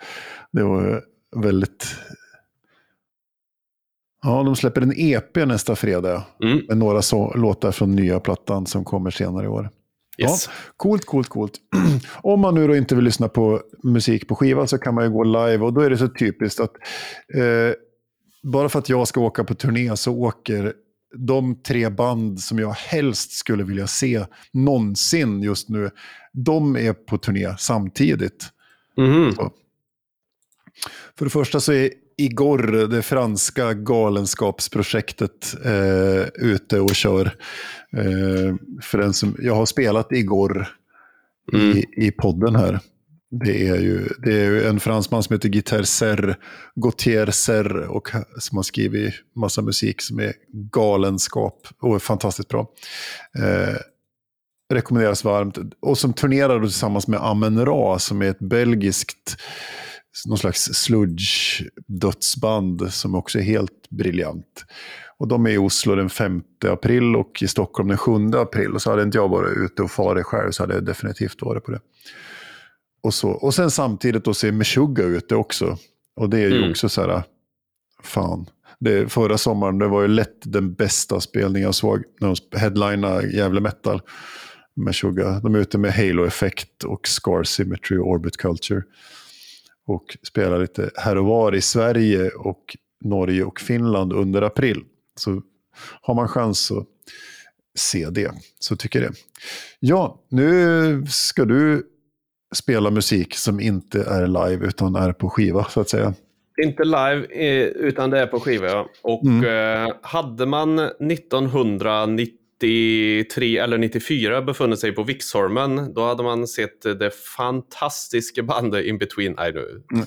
Det var väldigt... Ja, de släpper en EP nästa fredag Mm. med några så låtar från nya plattan som kommer senare i år. Yes. Coolt, coolt, coolt. Om man nu då inte vill lyssna på musik på skiva så kan man ju gå live och då är det så typiskt att eh, bara för att jag ska åka på turné så åker de tre band som jag helst skulle vilja se någonsin just nu, de är på turné samtidigt. Mhm. För det första så är Igor, det franska galenskapsprojektet, eh, ute och kör. Eh, för den som, jag har spelat Igor Mm. i, i podden här. Det är ju, det är ju en fransman som heter Guitar Serre, Gautier Serre, och som har skrivit massa musik som är galenskap och är fantastiskt bra. Eh, rekommenderas varmt. Och som turnerar tillsammans med Amen Ra som är ett belgiskt någon slags sludge-dödsband som också är helt briljant. Och de är i Oslo den 5 april och i Stockholm den 7 april. Och så hade inte jag varit ute och farit själv så hade jag definitivt varit på det. Och, så, och sen samtidigt då ser Meshuggah ute också. Och det är ju Mm. också så här, fan. Det, förra sommaren det var ju lätt den bästa spelningen jag såg när de headlinade Gävle Metal. Meshuggah. De är ute med Halo Effect och Scar Symmetry och Orbit Culture. Och spelar lite här och var i Sverige och Norge och Finland under april. Så har man chans att se det, så tycker jag det. Ja, nu ska du spela musik som inte är live utan är på skiva, så att säga. Inte live, eh, utan det är på skiva. ja. Och Mm. eh, hade man 1990 93 eller 94 befunnit sig på Vixholmen. Då hade man sett det fantastiska bandet In Between. Nej, nu. Mm.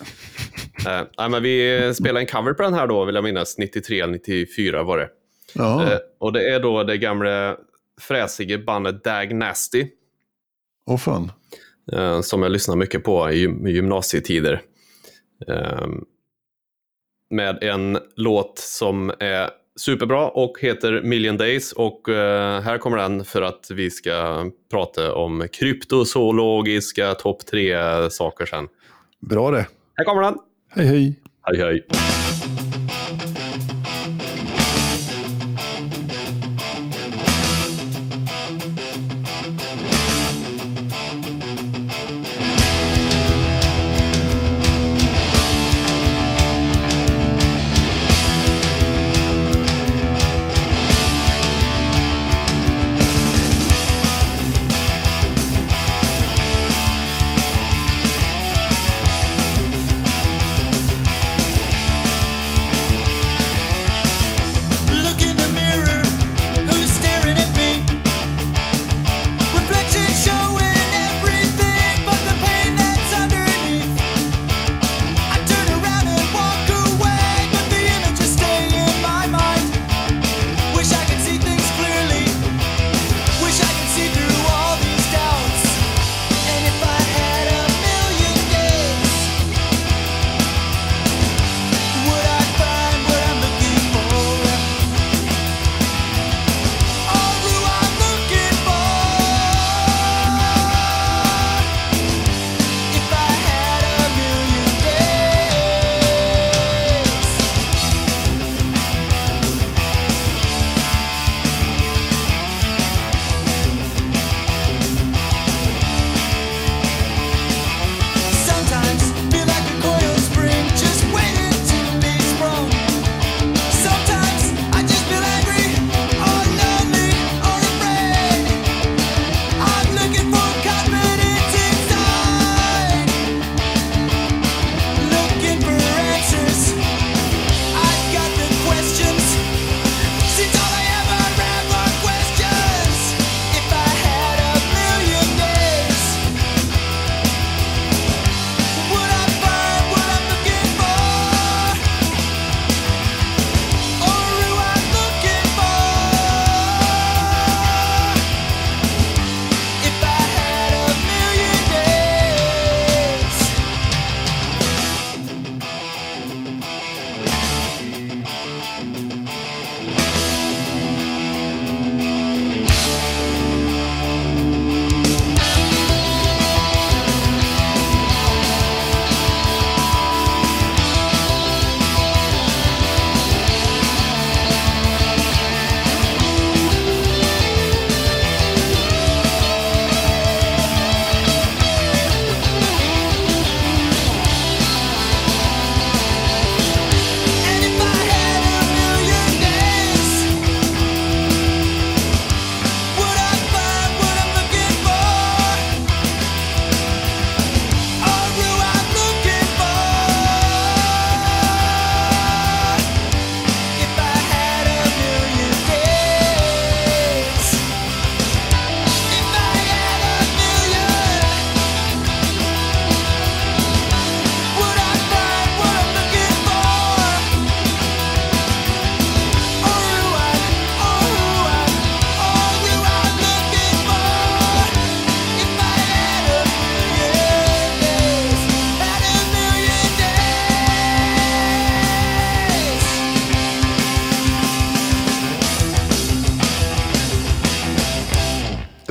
Nej, men vi spelade en cover på den här då, vill jag minnas. 93 eller 94 var det. Ja, Eh, och det är då det gamla fräsiga bandet Dag Nasty. åh fan. eh, som jag lyssnar mycket på i gym- i gymnasietider. Med en låt som är superbra och heter Million Days. Och eh, här kommer den för att vi ska prata om kryptozoologiska topp tre saker sen. Bra det. Här kommer den! Hej hej. Hej hej!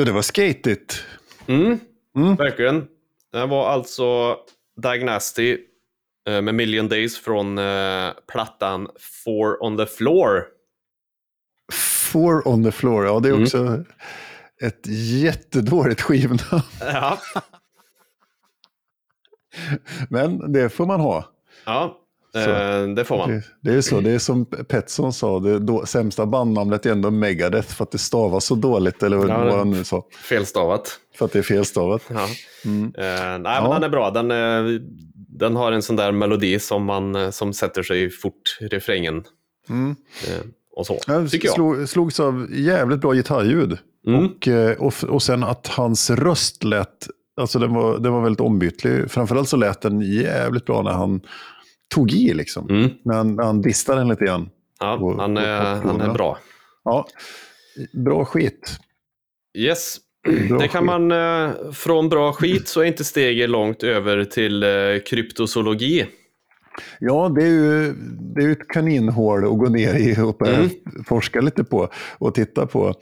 Det var skatigt. Mm, Mm. verkligen. Det var alltså Dag Nasty eh, med Million Days från eh, plattan Four on the Floor. Four on the floor, ja det är Mm. också ett jättedåligt skivnamn. Ja, Men det får man ha. ja Så. eh, det får man. Det, det är så, det är som Petson sa, det då, sämsta bandnamnet är ändå Megadeth för att det stavas så dåligt, eller vad Ja, han nu sa. Felstavat. För att det är felstavat. Ja. Mm. Eh, nej, Ja. men den är bra. Den, eh, den har en sån där melodi som, man, som sätter sig fort i refrängen. Mm. Och så, Jag tycker jag. slog, slogs av jävligt bra gitarrljud. Mm. Och, och, och sen att hans röst lät, alltså den var, den var väldigt ombytlig. Framförallt så lät den jävligt bra när han tog i liksom. Mm. När, han, distade den lite grann. Ja, Och- han, är, han är bra. Ja, bra skit. Yes. Bra Det kan skit. man, eh, från bra skit så är inte steget långt över till eh, kryptozoologi. Ja, det är ju det är ett kaninhål att gå ner i och börja Mm. forska lite på och titta på.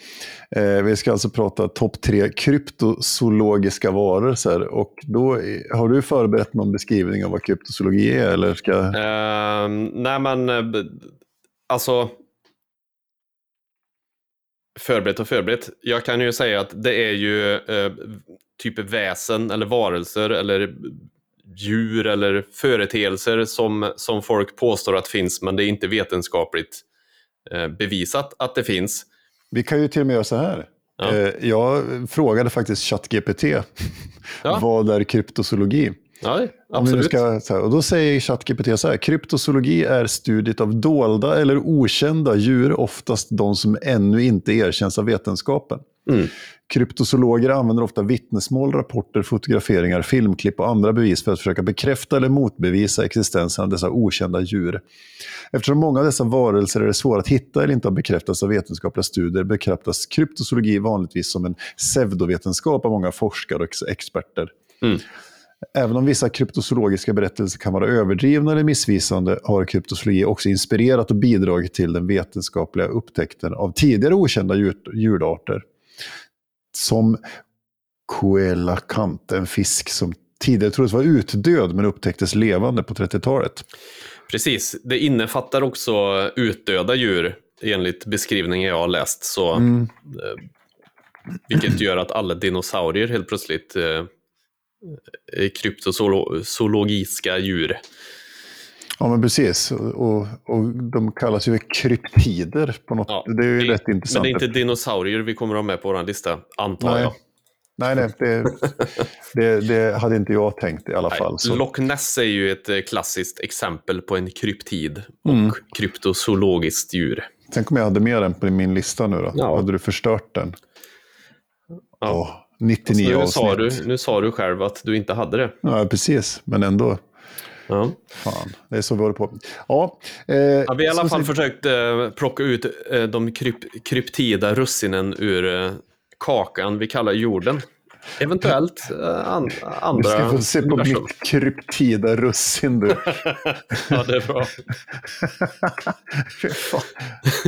Eh, vi ska alltså prata topp tre kryptozoologiska varelser. Och då har du förberett någon beskrivning av vad kryptozoologi är? Eller ska... Eh, nej men, eh, alltså. Förberett och förberett. Jag kan ju säga att det är ju eh, typ väsen eller varelser eller djur eller företeelser som, som folk påstår att finns men det är inte vetenskapligt eh, bevisat att det finns. Vi kan ju till och med göra så här. Ja. Eh, jag frågade faktiskt ChatGPT Ja. vad är kryptozoologi? Ja, absolut. ska, här, och då säger ChatGPT så här, kryptozoologi är studiet av dolda eller okända djur, oftast de som ännu inte erkänns av vetenskapen. Mm. Kryptozoologer använder ofta vittnesmål, rapporter, fotograferingar, filmklipp och andra bevis för att försöka bekräfta eller motbevisa existensen av dessa okända djur. Eftersom många av dessa varelser är svåra att hitta eller inte har bekräftats av vetenskapliga studier betraktas kryptozoologi vanligtvis som en pseudovetenskap av många forskare och ex- experter. Mm. Även om vissa kryptozoologiska berättelser kan vara överdrivna eller missvisande har kryptozoologi också inspirerat och bidragit till den vetenskapliga upptäckten av tidigare okända djur, djurarter. Som coelacanth, en fisk som tidigare troddes vara utdöd men upptäcktes levande på 30-talet. Precis, det innefattar också utdöda djur enligt beskrivningen jag har läst. Så, Mm. eh, vilket gör att alla dinosaurier helt plötsligt eh, är kryptozoologiska djur. Ja, men precis. Och, och, de kallas ju kryptider på något. Ja, det är ju det- rätt Men intressant. det är inte dinosaurier vi kommer att ha med på vår lista, antar Nej. jag. Nej, nej det, det, det hade inte jag tänkt i alla fall. Nej, Så. Loch Ness är ju ett eh, klassiskt exempel på en kryptid och Mm. kryptozoologiskt djur. Tänk om jag hade med den på min lista nu då. Ja. Hade du förstört den? Ja. Åh, 99 nu, sa avsnitt. du, nu sa du själv att du inte hade det. Ja, precis. Men ändå. Ja. Fan, det är så vi håller på. Ja, eh, Ja, vi har i alla fall försökt eh, plocka ut eh, de kryp kryptida russinen ur eh, kakan vi kallar jorden. Eventuellt eh, an Du andra ska få se på universum. mitt kryptida russin du. Ja, det är bra.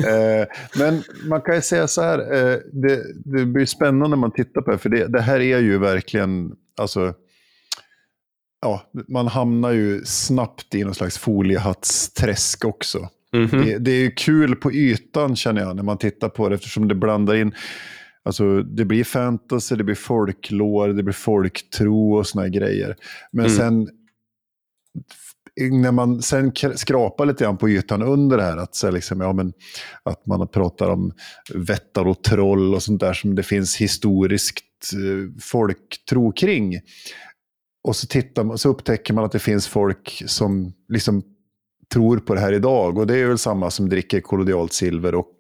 Eh, men man kan ju säga så här, eh, det, det blir spännande när man tittar på det, för det, det här är ju verkligen, alltså, ja, man hamnar ju snabbt i någon slags foliehattsträsk också. Mhm. Det, det är ju kul på ytan känner jag när man tittar på det eftersom det blandar in Alltså det blir fantasy, det blir folklore, det blir folktro och såna här grejer. Men Mm. sen när man sen skrapar lite grann på ytan under det här, att, så liksom, ja, men, att man pratar om vättar och troll och sånt där som det finns historiskt eh, folktro kring. Och så, tittar man, så upptäcker man att det finns folk som liksom tror på det här idag. Och det är väl samma som dricker kollodialt silver och,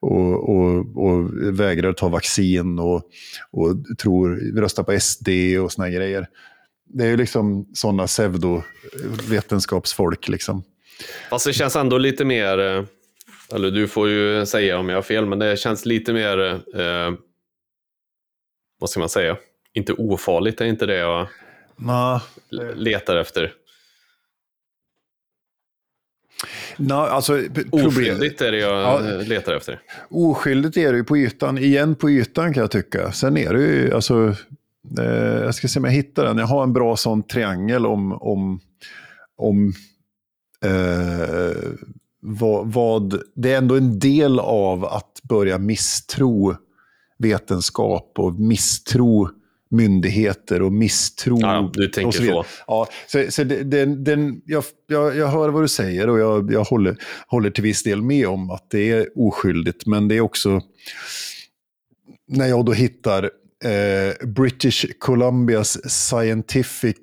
och, och, och vägrar ta vaccin och, och tror, röstar på SD och såna grejer. Det är ju liksom sådana pseudovetenskapsfolk liksom. Fast det känns ändå lite mer, eh, eller du får ju säga om jag har fel, men det känns lite mer, eh, vad ska man säga, inte ofarligt, det är inte det jag L- letar efter. Nah, alltså, Oskyldigt är det jag Ja. eh, letar efter. Oskyldigt är det ju på ytan, igen på ytan kan jag tycka. Sen är det ju, alltså, eh, jag ska se om jag hittar den. Jag har en bra sån triangel om, om, om eh, vad, vad, det är ändå en del av att börja misstro vetenskap och misstro myndigheter och misstro... Ja, du tänker och vidare. så. Ja, så, så det, den, den, jag, jag, jag hör vad du säger och jag, jag håller, håller till viss del med om att det är oskyldigt. Men det är också när jag då hittar eh, British Columbias Scientific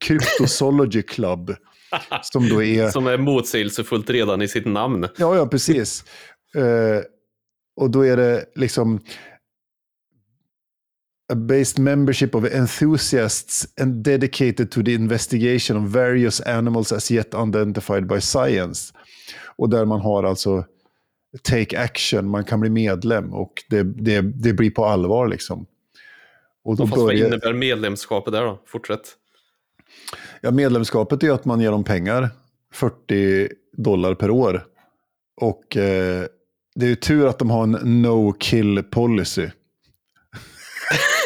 Cryptozoology Club Som då är... Som är motsägelsefullt redan i sitt namn. Ja, ja, precis. Eh, och då är det liksom a based membership of enthusiasts and dedicated to the investigation of various animals as yet unidentified by science. Och där man har alltså take action, man kan bli medlem och det, det, det blir på allvar liksom. Och då Fast vad börjar, innebär medlemskapet där då? Fortsätt. ja, medlemskapet är att man ger dem pengar, 40 dollar per år. Och eh, det är ju tur att de har en no kill policy.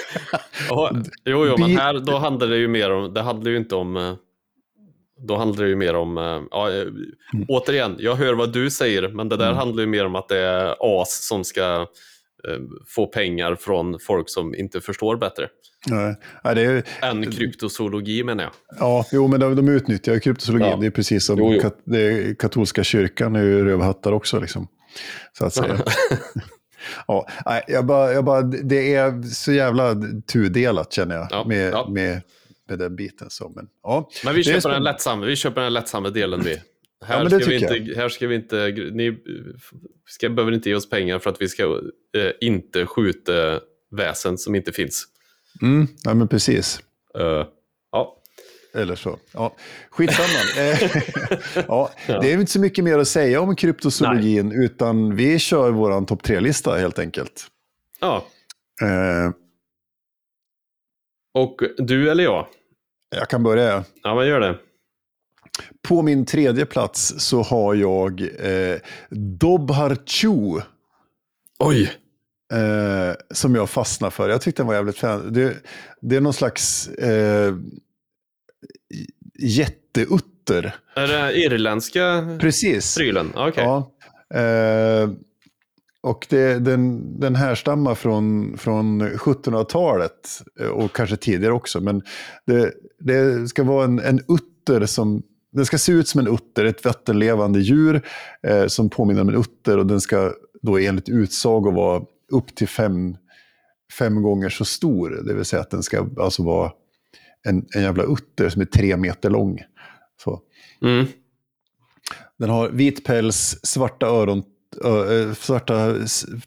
Jaha, jo, jo, men här då handlar det ju mer om, det handlar ju inte om, eh, då handlar det ju mer om, eh, ja, eh, återigen, jag hör vad du säger, men det där Mm. handlar ju mer om att det är as som ska få pengar från folk som inte förstår bättre. Nej, nej, det är, Än kryptozoologi menar jag. Ja, jo, men de, de utnyttjar kryptozoologin. Ja. Det är precis som Jo, jo. Kat, katolska kyrkan är ju rövhattar också. Liksom, så att säga. ja, jag bara, jag bara, det är så jävla tudelat känner jag Ja, med, ja. Med, med den biten. Så, men, ja, Men vi köper, den lättsamma, vi köper den lättsamma delen vi. Här, det ska vi inte, här ska vi inte, ni ska, behöver inte ge oss pengar för att vi ska eh, inte skjuta väsen som inte finns. Mm, ja, men precis. Eh, ja. Eller så. Ja, skitsamma. Eh, ja, det är inte så mycket mer att säga om kryptozoologin, utan vi kör vår topp tre-lista helt enkelt. ja, Eh, och du eller jag? jag kan börja. Ja, men gör det. På min tredje plats så har jag eh, Dobharchu. Oj! Eh, som jag fastnar för. Jag tyckte den var jävligt fan. Det, det är någon slags eh, jätteutter. Är det irländska Precis. prylen? Okej. Ja. Eh, och det, den, den härstammar från, från 1700-talet eh, och kanske tidigare också. Men det, det ska vara en, en utter som den ska se ut som en utter, ett vattenlevande djur eh, som påminner om en utter och den ska då enligt utsago vara upp till fem, fem gånger så stor. Det vill säga att den ska alltså vara en, en jävla utter som är tre meter lång. Så. Mm. Den har vit päls, svarta öron, ö, svarta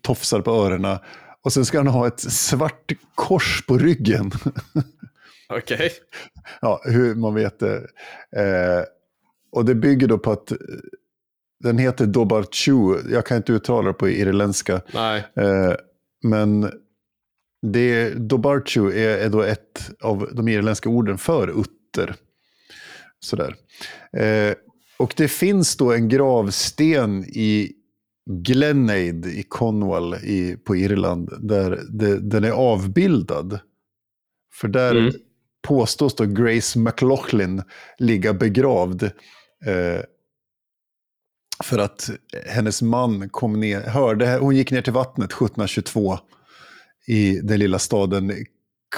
tofsar på öronen. Och sen ska den ha ett svart kors på ryggen. Okej. ja, hur man vet det. Eh, och det bygger då på att eh, den heter Dobarchu. Jag kan inte uttala det på irländska. Nej. Eh, men det, Dobarchu är, är då ett av de irländska orden för utter. Sådär. Eh, och det finns då en gravsten i Glenaid i Cornwall i, på Irland där det, den är avbildad. För där Mm. påstås då Grace McLaughlin ligga begravd. Eh, för att hennes man kom ner, hörde, hon gick ner till vattnet 1722 i den lilla staden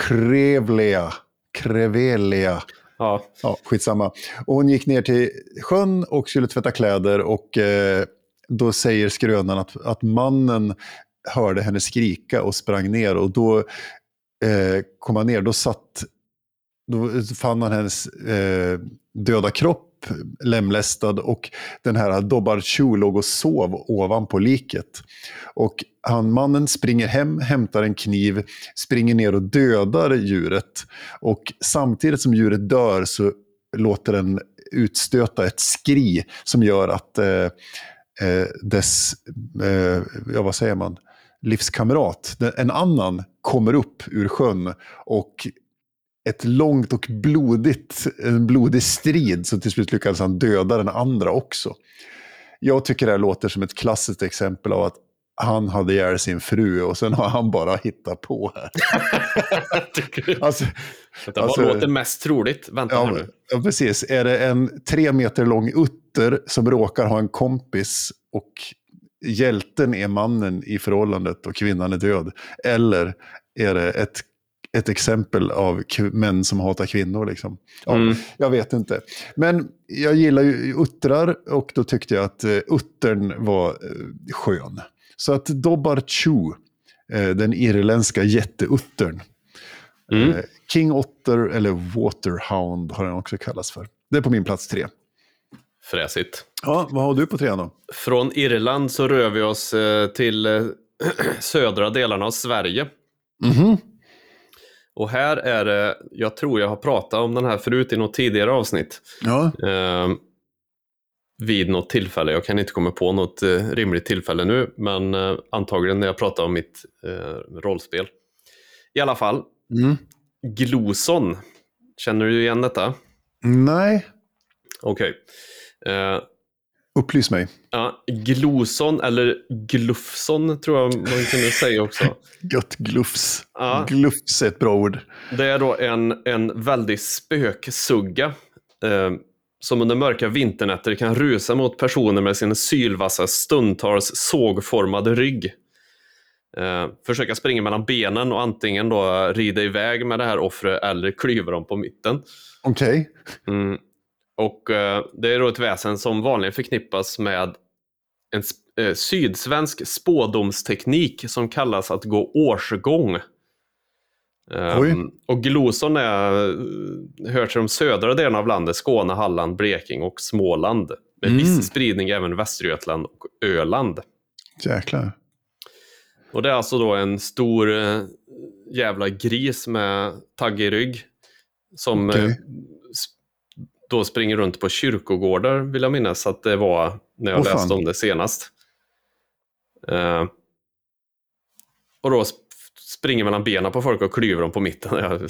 Krevlea. Krevelia. Ja. Ja, skitsamma. Och hon gick ner till sjön och skulle tvätta kläder och eh, då säger skrönan att, att mannen hörde henne skrika och sprang ner och då eh, kom han ner, då satt, då fann han hennes eh, döda kropp lemlästad och den här Dobbar låg och sov ovanpå liket. Och han, mannen springer hem, hämtar en kniv, springer ner och dödar djuret. Och samtidigt som djuret dör så låter den utstöta ett skri som gör att eh, eh dess, eh, ja vad säger man, livskamrat, en annan, kommer upp ur sjön och ett långt och blodigt, en blodig strid så till slut lyckades han döda den andra också. Jag tycker det här låter som ett klassiskt exempel av att han hade ihjäl sin fru och sen har han bara hittat på här. Alltså, Vänta, alltså- låter mest troligt? Vänta här ja, nu. ja, precis. Är det en tre meter lång utter som råkar ha en kompis och hjälten är mannen i förhållandet och kvinnan är död? Eller är det ett, ett exempel av män som hatar kvinnor? Liksom? Ja, Mm. Jag vet inte. Men jag gillar ju uttrar och då tyckte jag att uh, uttern var eh, skön. Så att Dobbar Chu, eh, den irländska jätteuttern, Mm. Eh, King Otter eller Waterhound har den också kallats för. Det är på min plats tre. fräsigt. Ja, vad har du på trean då? Från Irland så rör vi oss eh, till eh, södra delarna av Sverige. Mhm. Och här är det, jag tror jag har pratat om den här förut i något tidigare avsnitt. Ja, Eh, vid något tillfälle, jag kan inte komma på något eh, rimligt tillfälle nu, men eh, antagligen när jag pratar om mitt eh, rollspel. I alla fall, mm. Gloson. Känner du igen detta? nej, Okej. Eh, upplys mig. ja, Gloson, eller Glufson tror jag man kunde säga också. Gött glufs. Ja. Glufs är ett bra ord. Det är då en, en väldig spöksugga eh, som under mörka vinternätter kan rusa mot personer med sin sylvassa, stundtals sågformade rygg. Eh, försöka springa mellan benen och antingen då rida iväg med det här offret eller klyva dem på mitten. Okej. Mm. Och eh, Det är då ett väsen som vanligen förknippas med en eh, sydsvensk spådomsteknik som kallas att gå årsgång. Oj. och Gloson är, eh, hör till de södra delarna av landet, Skåne, Halland, Blekinge och Småland. Med Mm. viss spridning även Västergötland och Öland. Jäklar. Och det är alltså då en stor eh, jävla gris med taggig rygg. Som Okej. Eh, då springer runt på kyrkogårdar vill jag minnas att det var när jag fan. läste om det senast. Eh, och då sp- springer mellan benen på folk och klyver dem på mitten.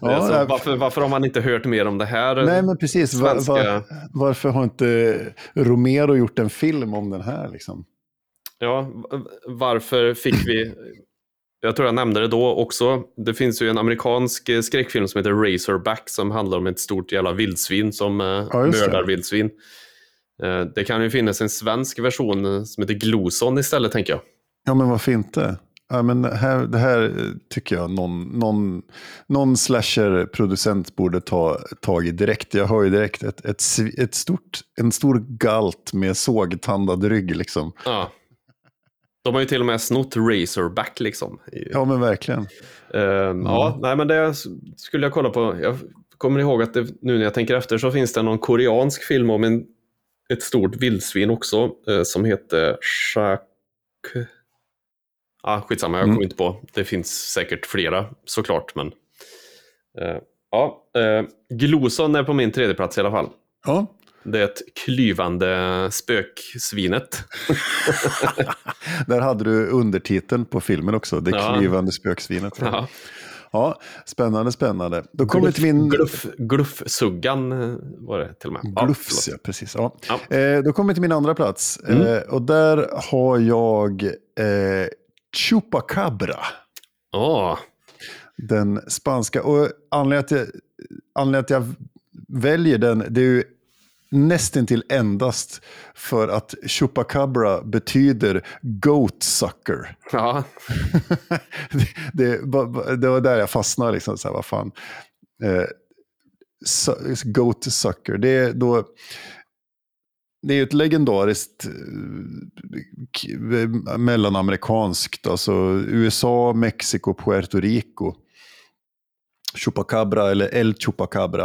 Ja, Fan. varför, varför har man inte hört mer om det här? nej, men precis. Va, svenska- va, varför har inte Romero gjort en film om den här? Liksom? Ja, varför fick vi... Jag tror jag nämnde det då också. Det finns ju en amerikansk eh, skräckfilm som heter Razorback som handlar om ett stort jävla vildsvin som eh, Ja, just det. mördar vildsvin. Eh, Det kan ju finnas en svensk version som heter Gloson istället, tänker jag. Ja, men varför inte? Ja, men här, det här tycker jag någon, någon, någon slasher-producent borde ta tag i direkt. Jag hör ju direkt ett, ett, ett stort, en stor galt med sågtandad rygg. Liksom. Ja. De har ju till och med snott Razorback liksom. Ja, men verkligen. Ehm, Ja, nej men det skulle jag kolla på. Jag kommer ihåg att det, nu när jag tänker efter så finns det någon koreansk film om en, ett stort vildsvin också eh, som heter Shak... Ah, skitsamma, jag Mm. kommer inte på. Det finns säkert flera såklart, men... eh, ja, eh, Gloson är på min tredje plats i alla fall. Ja. Det klyvande spöksvinet. Där hade du undertiteln på filmen också. Det Ja. klyvande spöksvinet. Ja. Ja, spännande, spännande. Då kommer vi till min... Gluff, glufsuggan eh, var det till och med. Ja, Glufs, förlåt. ja, precis. Ja. Ja. Eh, då kommer vi till min andra plats. Mm. Eh, och där har jag eh, Chupacabra. Åh, Den spanska. Och anledningen att jag, anledningen att jag väljer den, det är ju nästintill endast för att Chupacabra betyder goat sucker. ja. det, det, var- det var där jag fastnade. Liksom, så här, vad fan. Eh, goat sucker. Det är då... Det är ett legendariskt eh, mellanamerikanskt, alltså USA, Mexiko, Puerto Rico. Chupacabra eller El Chupacabra.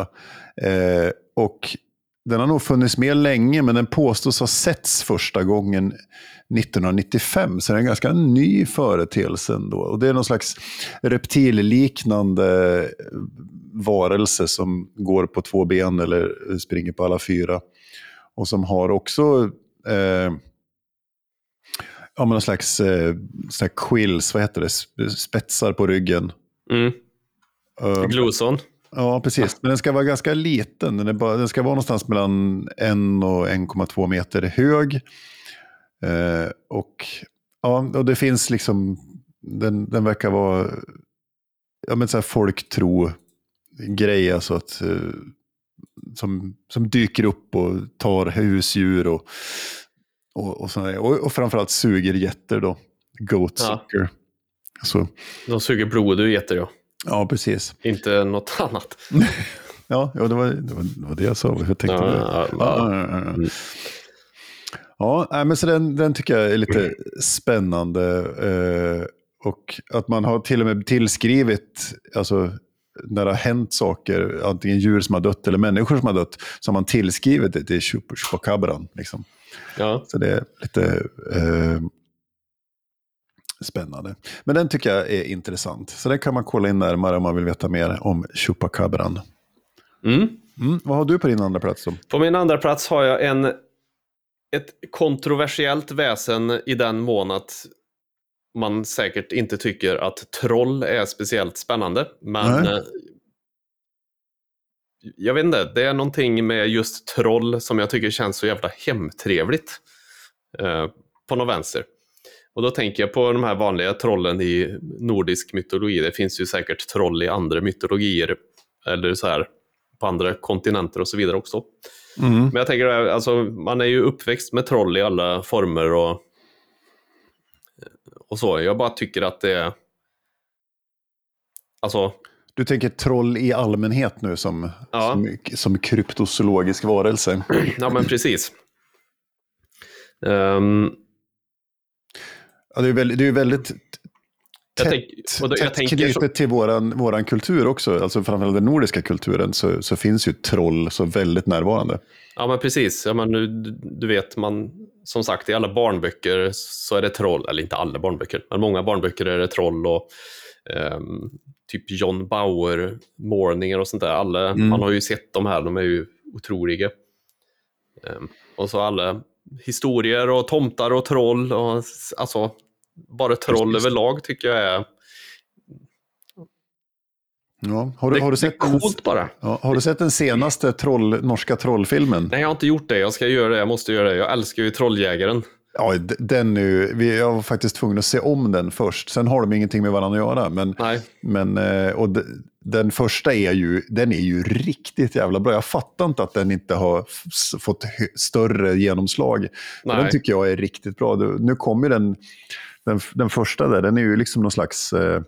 Eh, och den har nog funnits med länge, men den påstås ha setts första gången 1995. Så det är en ganska ny företeelse ändå. Och det är någon slags reptilliknande varelse som går på två ben eller springer på alla fyra. Och som har också eh, ja, någon slags eh, sån här quills, vad heter det, Sp- spetsar på ryggen. Mm. Eh, Gloson. Ja, precis. Men den ska vara ganska liten. Den, är bara, den ska vara någonstans mellan 1 och 1,2 meter hög. Eh, och, ja, och det finns liksom, den, den verkar vara ja, men så här folktro-grej. Alltså att, eh, som, som dyker upp och tar husdjur och, och, och, såna, och, och framförallt suger getter då. Goat Ja. sucker. Så, De suger blod ur getter, ja. Ja, precis. Inte något annat. Ja, ja det, var, det, var, det var det jag sa. Jag tänkte Ja, det. ja, Ja, ja. Mm. Men så den, den tycker jag är lite spännande. Eh, och att man har till och med tillskrivit alltså, när det har hänt saker, antingen djur som har dött eller människor som har dött, så har man tillskrivit det till chup- chupacabran. Liksom. Ja. Så det är lite eh, spännande. Men den tycker jag är intressant. Så den kan man kolla in närmare om man vill veta mer om chupacabran. Mm. Mm, vad har du på din andra plats då? På min andra plats har jag en, ett kontroversiellt väsen i den mån att man säkert inte tycker att troll är speciellt spännande. Men Nej. eh, jag vet inte, det är någonting med just troll som jag tycker känns så jävla hemtrevligt. Eh, på något vänster. Och då tänker jag på de här vanliga trollen i nordisk mytologi. Det finns ju säkert troll i andra mytologier. Eller så här på andra kontinenter och så vidare också. Mm. Men jag tänker, alltså, man är ju uppväxt med troll i alla former och, och så. Jag bara tycker att det är... Alltså, Du tänker troll i allmänhet nu som, Ja. som, som kryptozoologisk varelse. ja men precis. Ehm, Ja, det är väldigt, det är väldigt jag, tätt, tänk, och då, jag tätt knutet till våran, våran kultur också. Alltså framförallt den nordiska kulturen så, så finns ju troll så väldigt närvarande. Ja men precis. Ja, men nu, du, vet, man, som sagt i alla barnböcker så är det troll. Eller inte alla barnböcker, men många barnböcker är det troll. och ehm, Typ John Bauer-målningar och sånt där. Alla, Mm. Man har ju sett de här, de är ju otroliga. Ehm, och så alla historier och tomtar och troll. Och, alltså, bara troll Precis. överlag tycker jag är, Ja. Har, du, det, har, du det sett är den, coolt bara. ja, har du sett den senaste troll, norska trollfilmen? Nej, jag har inte gjort det. Jag ska göra det. Jag måste göra det. Jag älskar ju Trolljägaren. Ja, den är ju, vi, jag var faktiskt tvungen att se om den först. Sen har de ingenting med varandra att göra. Men, Nej, men, eh, och den första är ju, den är ju riktigt jävla bra. Jag fattar inte att den inte har fått större genomslag. Den tycker jag är riktigt bra. Nu kommer den, den, den första där, den är ju liksom någon slags eh,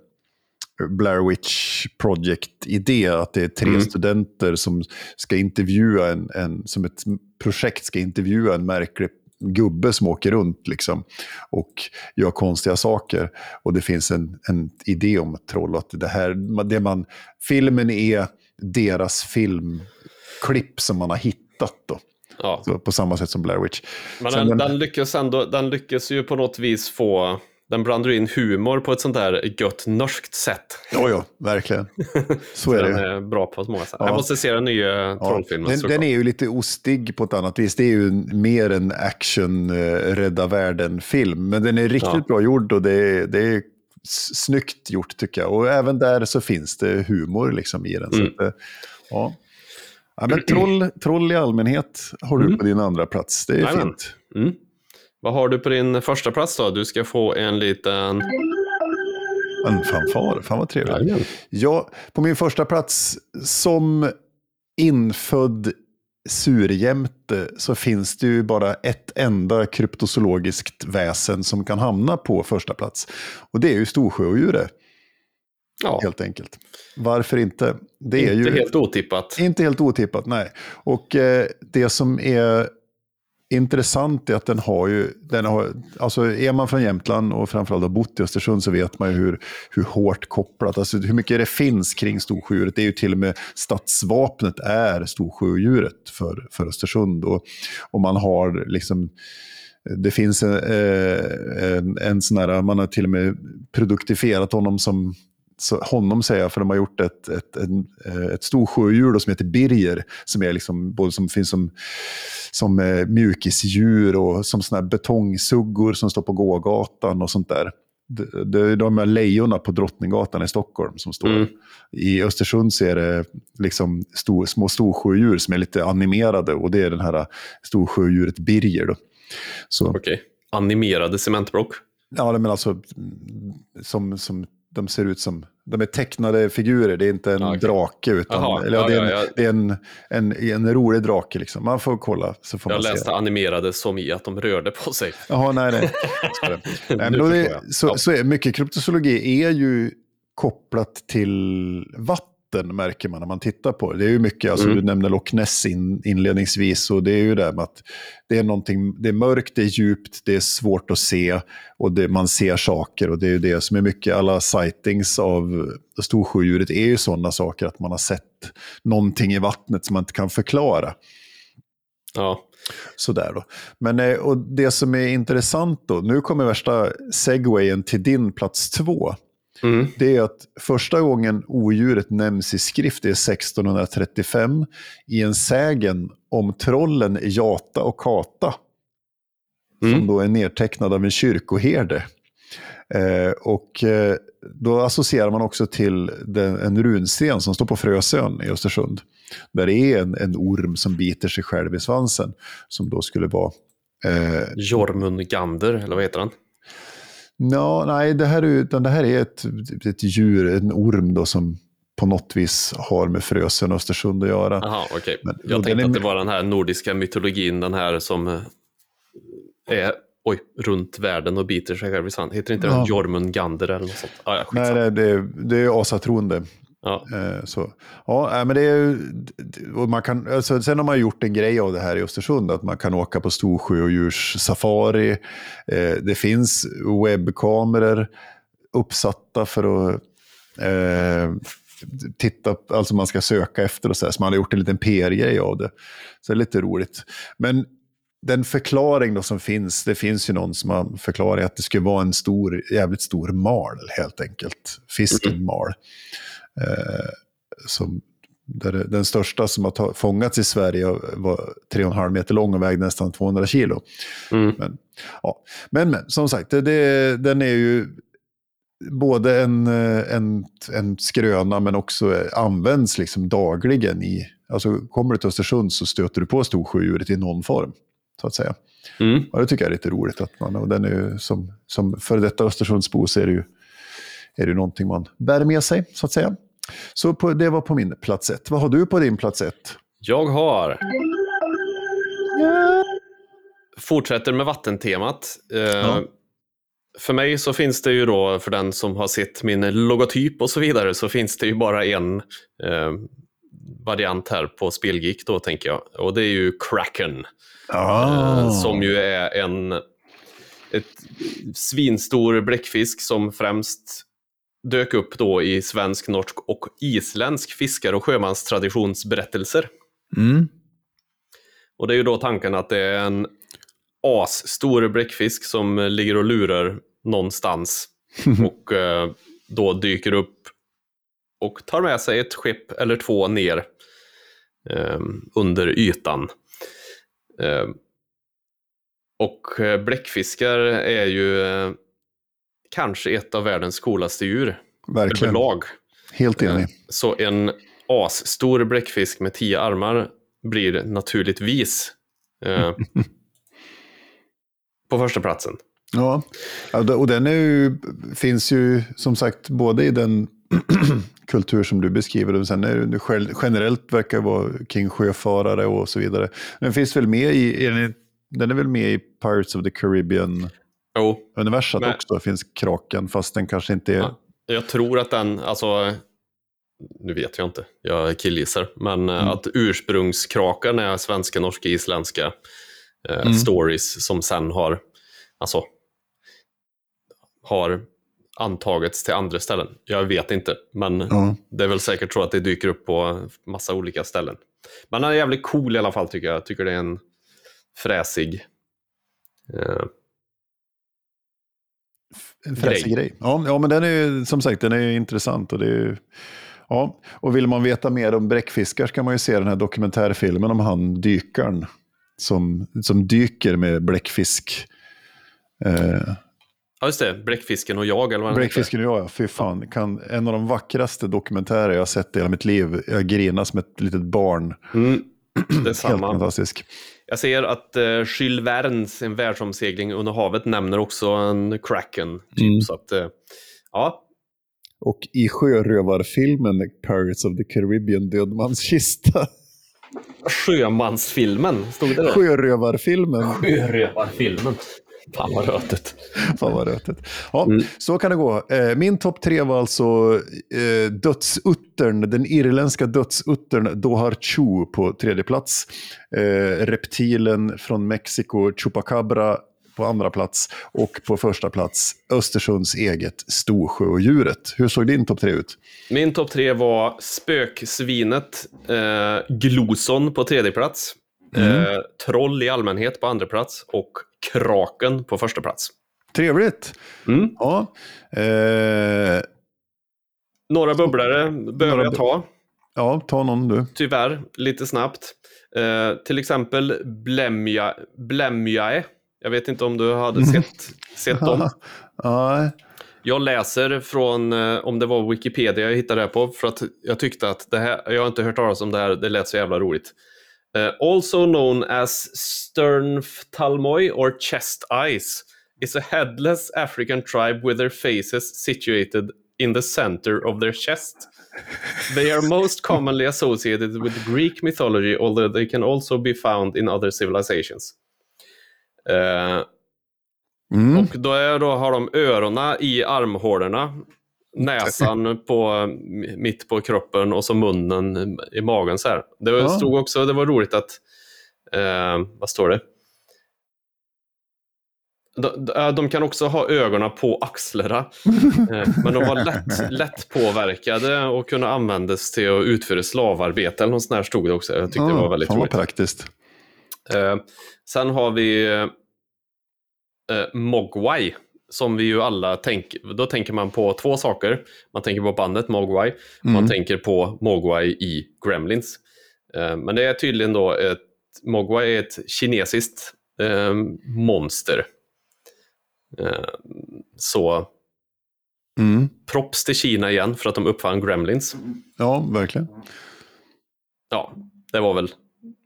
Blair Witch Project-idé. Att det är tre Mm. studenter som ska intervjua en, en, som ett projekt ska intervjua en märklig gubbe som åker runt liksom, och gör konstiga saker. Och det finns en, en idé om troll. Att det här, det man, filmen är deras filmklipp som man har hittat. Då. ja. På samma sätt som Blair Witch. Men Sen den, den- den, lyckas ändå, den lyckas ju på något vis få... Den blandar in humor på ett sånt där gött norskt sätt. Ja, ja, verkligen. Så är Den det. är bra på många sätt. Ja. Jag måste se den nya Ja, trollfilmen. den, den är ju lite ostig på ett annat vis. Det är ju mer en action, eh, rädda världen-film. Men den är riktigt Ja. bra gjord och det är, det är snyggt gjort tycker jag. Och även där så finns det humor liksom i den. Så Mm. att, eh, ja. Ja, men troll, troll i allmänhet har du Mm. på din andra plats. Det är Jajamän. fint. Mm. Vad har du på din första plats då? Du ska få en liten... En fanfar, fan vad trevligt. Ja, på min första plats som infödd surjämte så finns det ju bara ett enda kryptozoologiskt väsen som kan hamna på första plats. Och det är ju storsjöodjuret, Ja, helt enkelt. Varför inte? Det är inte ju helt otippat. inte helt otippat, nej. Och eh, det som är intressant är att den har ju, den har, alltså är man från Jämtland och framförallt har bott i Östersund så vet man ju hur, hur hårt kopplat, alltså hur mycket det finns kring Storsjöodjuret. Det är ju till och med stadsvapnet är Storsjöodjuret för, för Östersund. Och, och man har liksom, det finns en, en, en sån här, man har till och med produktifierat honom som så honom säger jag, för de har gjort ett, ett, eh, ett storsjödjur då som heter Birger, som är liksom, både som finns som, som eh, mjukisdjur och som såna här betongsuggor som står på gågatan och sånt där. Det, det är de här lejonen på Drottninggatan i Stockholm som står. Mm. I Östersund så är det liksom stor, små storsjödjur som är lite animerade och det är den här storsjödjuret Birger. Då. Så, Okej. Animerade cementblock. Ja, men alltså som, som de ser ut som, de är tecknade figurer, det är inte en okej. drake utan, Jaha, eller, ja, det är, en, ja, ja. Det är en, en, en rolig drake liksom. Man får kolla så får Jag man läste se. animerade som i att de rörde på sig. Jaha, nej, nej. Nej men då är, så, så är mycket kryptozoologi är ju kopplat till vatten vatten märker man när man tittar på det. Det är ju mycket, alltså, Mm. du nämnde Loch Ness in, inledningsvis och det är ju det med att det är någonting, det är mörkt, det är djupt, det är svårt att se och det, man ser saker och det är ju det som är mycket, alla sightings av storsjödjuret är ju sådana saker att man har sett någonting i vattnet som man inte kan förklara. Ja. Sådär då. Men eh, och det som är intressant då, nu kommer värsta segwayen till din plats två. Mm. Det är att första gången odjuret nämns i skrift är 1635 i en sägen om trollen Jata och Kata. Som Mm. då är nedtecknad av en kyrkoherde. Eh, och eh, då associerar man också till den, en runsten som står på Frösön i Östersund. Där det är en, en orm som biter sig själv i svansen. Som då skulle vara... Eh, Jormungandr, eller vad heter han? Nå, nej, det här är, utan det här är ett, ett djur, en orm då som på något vis har med Frösön och Östersund att göra. Jaha, okej. Men- Jag tänkte är- att det var den här nordiska mytologin, den här som eh, är oj, runt världen och biter sig själv i sand. Heter inte Ja. den Jormungandr eller något sånt? Ah, ja, Nej, skitsamma. det, det, det är asatroende. Ja. Eh, så. Ja, men det är man kan, alltså, sen har man gjort en grej av det här i Östersund, att man kan åka på storsjö och. Eh, det finns webbkameror uppsatta för att eh, titta, alltså man ska söka efter och så, här, så man har gjort en liten PR-grej av det. Så det är lite roligt. Men den förklaring då som finns, det finns ju någon som har förklarat att det skulle vara en stor, jävligt stor mal helt enkelt. Fisken mal som, där den största som har fångats i Sverige var 3,5 meter lång och vägde nästan 200 kilo. Mm. Men, ja. men, men som sagt, det, det, den är ju både en, eh, en, en skröna men också eh, används liksom dagligen i... Alltså kommer du till Östersund så stöter du på storsjödjuret i någon form. Så att säga. Mm. Och det tycker jag är lite roligt. Att man, och den är som, som för detta Östersundsbo så är det ju är det någonting man bär med sig, så att säga. Så på, det var på min plats ett. Vad har du på din plats ett? Jag har... Fortsätter med vattentemat. Eh, Ja. För mig så finns det ju då, för den som har sett min logotyp och så vidare, så finns det ju bara en eh, variant här på Spelgeek då, tänker jag. Och det är ju Kraken. Eh, Som ju är en ett svinstor bläckfisk som främst dök upp då i svensk, norsk och isländsk fiskar och sjömanstraditionsberättelser. Mm. Och det är ju då tanken att det är en asstor bläckfisk som ligger och lurar någonstans och eh, då dyker upp och tar med sig ett skepp eller två ner eh, under ytan. Eh, och bläckfiskar är ju eh, kanske ett av världens coolaste djur Verkligen. överlag. Helt enig. Så en asstor bläckfisk med tio armar blir naturligtvis eh, på första platsen. Ja, och den ju, finns ju som sagt både i den kultur som du beskriver och sen är det generellt verkar vara kring sjöfarare och så vidare. Den finns väl med i, den är väl med i Pirates of the Caribbean Jo, universat Men- också, finns kraken fast den kanske inte är... Ja. jag tror att den, alltså, nu vet jag inte, jag killgissar, men eh, att ursprungskrakan är svenska, norska, isländska eh, stories som sen har, alltså, har antagits till andra ställen. Jag vet inte, men Ja. det är väl säkert så att det dyker upp på massa olika ställen. Men han är jävligt cool i alla fall tycker jag. Jag tycker det är en fräsig eh, En fräsig grej. grej. Ja, ja, men den är ju som sagt den är ju intressant. Och, det är ja. och vill man veta mer om bräckfiskar kan man ju se den här dokumentärfilmen om han dykaren som, som dyker med bläckfisk. Eh, Ja, just det. Bläckfisken och jag, eller vad. Bläckfisken och jag, ja. Fy fan. Kan, en av de vackraste dokumentärer jag har sett i hela mitt liv. Jag grinar som ett litet barn. Mm, Helt fantastisk. Jag ser att uh, Jules Vernes, en världsomsegling under havet, nämner också en Kraken. Typ, Mm. Så att, eh, ja, Och i sjörövarfilmen Pirates of the Caribbean, Dödmanskista. Sjömansfilmen, stod det där? Sjörövarfilmen. Sjörövarfilmen. Fan vad rötet. Fan vad rötet. Ja, Mm. så kan det gå. Eh, Min topp tre var alltså eh, dödsuttern, den irländska dödsuttern Dohar Chu på tredje plats. Eh, reptilen från Mexiko Chupacabra på andra plats. Och på första plats Östersunds eget Storsjöodjuret. Hur såg din topp tre ut? Min topp tre var spöksvinet eh, Gloson på tredje plats. Eh, troll i allmänhet på andra plats och kraken på första plats. Trevligt. Mm. Ja. Eh, Några bubblare behöver Några jag ta, ja, ta någon du. tyvärr, lite snabbt. Eh, till exempel Blemja, Blemjae. Jag vet inte om du hade sett, sett dem. Ja, Jag läser från, eh, om det var Wikipedia jag hittade det på, för att jag tyckte att det här, jag har inte hört talas om det här, det lät så jävla roligt. Eh, also known as sternphthalmoi or chest eyes is a headless African tribe with their faces situated in the center of their chest. They are most commonly associated with Greek mythology, although they can also be found in other civilizations. Eh, mm. och då, är, då har de öronen i armhålorna, näsan på, mitt på kroppen och så munnen i magen. så här. Det Ja. stod också, det var roligt att, eh, vad står det? De, de- de kan också ha ögonen på axlarna, eh, men de var lätt, lätt påverkade och kunde användas till att utföra slavarbete. Eller något sånt stod det också. Jag tyckte det var väldigt roligt. praktiskt. Eh, sen har vi eh, Mogwai, som vi ju alla tänker, då tänker man på två saker. Man tänker på bandet Mogwai, man Mm. tänker på Mogwai i Gremlins. Eh, men det är tydligen då ett, Mogwai är ett kinesiskt eh, monster. Eh, så Mm. props till Kina igen för att de uppfann Gremlins. Ja, verkligen. Ja, det var väl...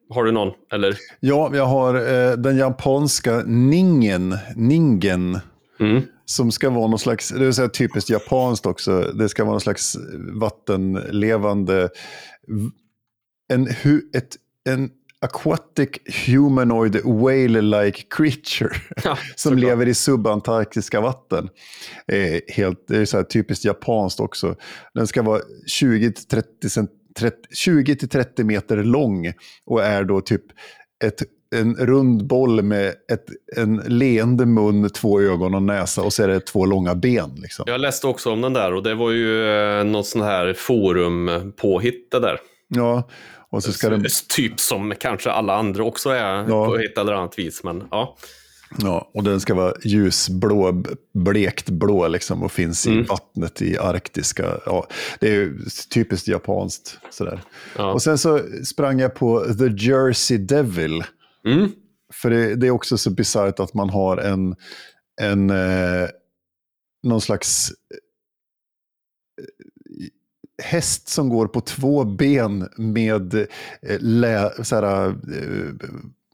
Har du någon? Eller? Ja, jag har eh, den japanska ningen, ningen, Mm. som ska vara någon slags, det vill säga typiskt japanskt också, det ska vara någon slags vattenlevande, en, ett, en aquatic humanoid whale-like creature Ja, som lever i subantarktiska vatten. Eh, helt, det är så här typiskt japanskt också. Den ska vara 20-30 cent- 30 20-30 meter lång och är då typ ett, en rund boll med ett, en leende mun, två ögon och näsa och så är det två långa ben. Liksom. Jag läste också om den där och det var ju eh, något sån här forum påhitt det där. Ja, och så ska den, Typ som kanske alla andra också är Ja. på ett eller annat vis. Men ja, ja, och den ska vara ljusblå, blekt blå liksom, och finns i Mm. vattnet i arktiska. Ja, det är ju typiskt japanskt. Sådär. ja. Och sen så sprang jag på The Jersey Devil. Mm. För det, det är också så bisarrt att man har en, en eh, någon slags eh, häst som går på två ben med eh, lä, så här, eh,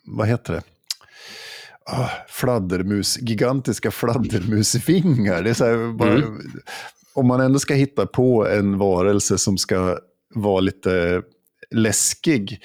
vad heter det? Ah, fladdermus, gigantiska fladdermusvingar. Det är så här, bara, Mm. Om man ändå ska hitta på en varelse som ska vara lite läskig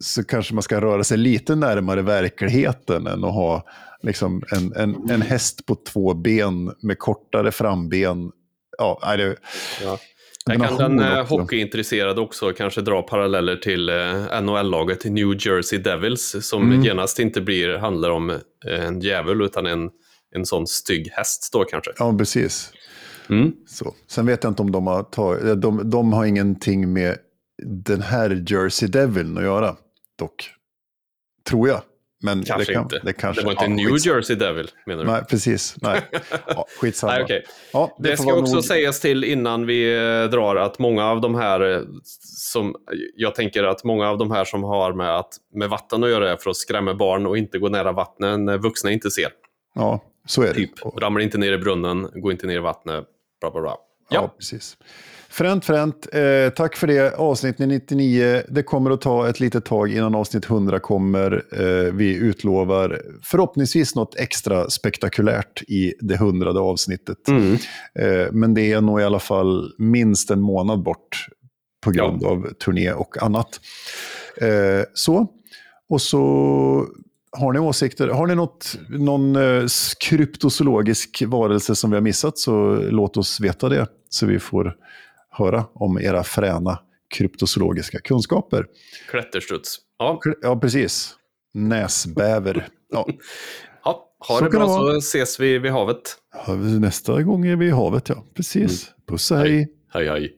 så kanske man ska röra sig lite närmare verkligheten än att ha liksom, en, en, en häst på två ben med kortare framben. Ja, nej, det, Ja. Jag kan den eh, också. hockeyintresserade också kanske dra paralleller till eh, NHL-laget New Jersey Devils som Mm. genast inte blir, handlar om eh, en djävul utan en, en sån stygg häst då kanske. ja, precis. Mm. Så. Sen vet jag inte om de har tagit, de, de har ingenting med den här Jersey Devil att göra, dock. Tror jag. Men Kanske det kan, inte. Det, kanske, det var inte ja, New skits- Jersey Devil menar du? Nej, precis. Nej, ja, skitsamma. Nej, okej. ja, Det får ska också nog- sägas till innan vi eh, drar att många av de här eh, som jag tänker att många av de här som har med, att, med vatten att göra är för att skrämma barn och inte gå nära vattnet när vuxna inte ser. Ja, så är det. Typ, ramla inte ner i brunnen, gå inte ner i vattnet, bla bla bla. Ja, Ja, precis. Fränt, fränt. Eh, tack för det. Avsnitt 99. Det kommer att ta ett litet tag innan avsnitt 100 kommer. Eh, vi utlovar förhoppningsvis något extra spektakulärt i det hundrade avsnittet. Mm. Eh, men det är nog i alla fall minst en månad bort på grund av turné och annat. Eh, så. Och så har ni åsikter? Har ni något, någon eh, kryptozoologisk varelse som vi har missat så låt oss veta det. Så vi får höra om era fräna kryptozoologiska kunskaper. Klätterstuds. Ja, Ja, precis. Näsbäver. Ja. ja ha Så det bra det så ses vi vid havet. Nästa gång är vi i havet, ja. Precis. Puss och hej. Hej hej.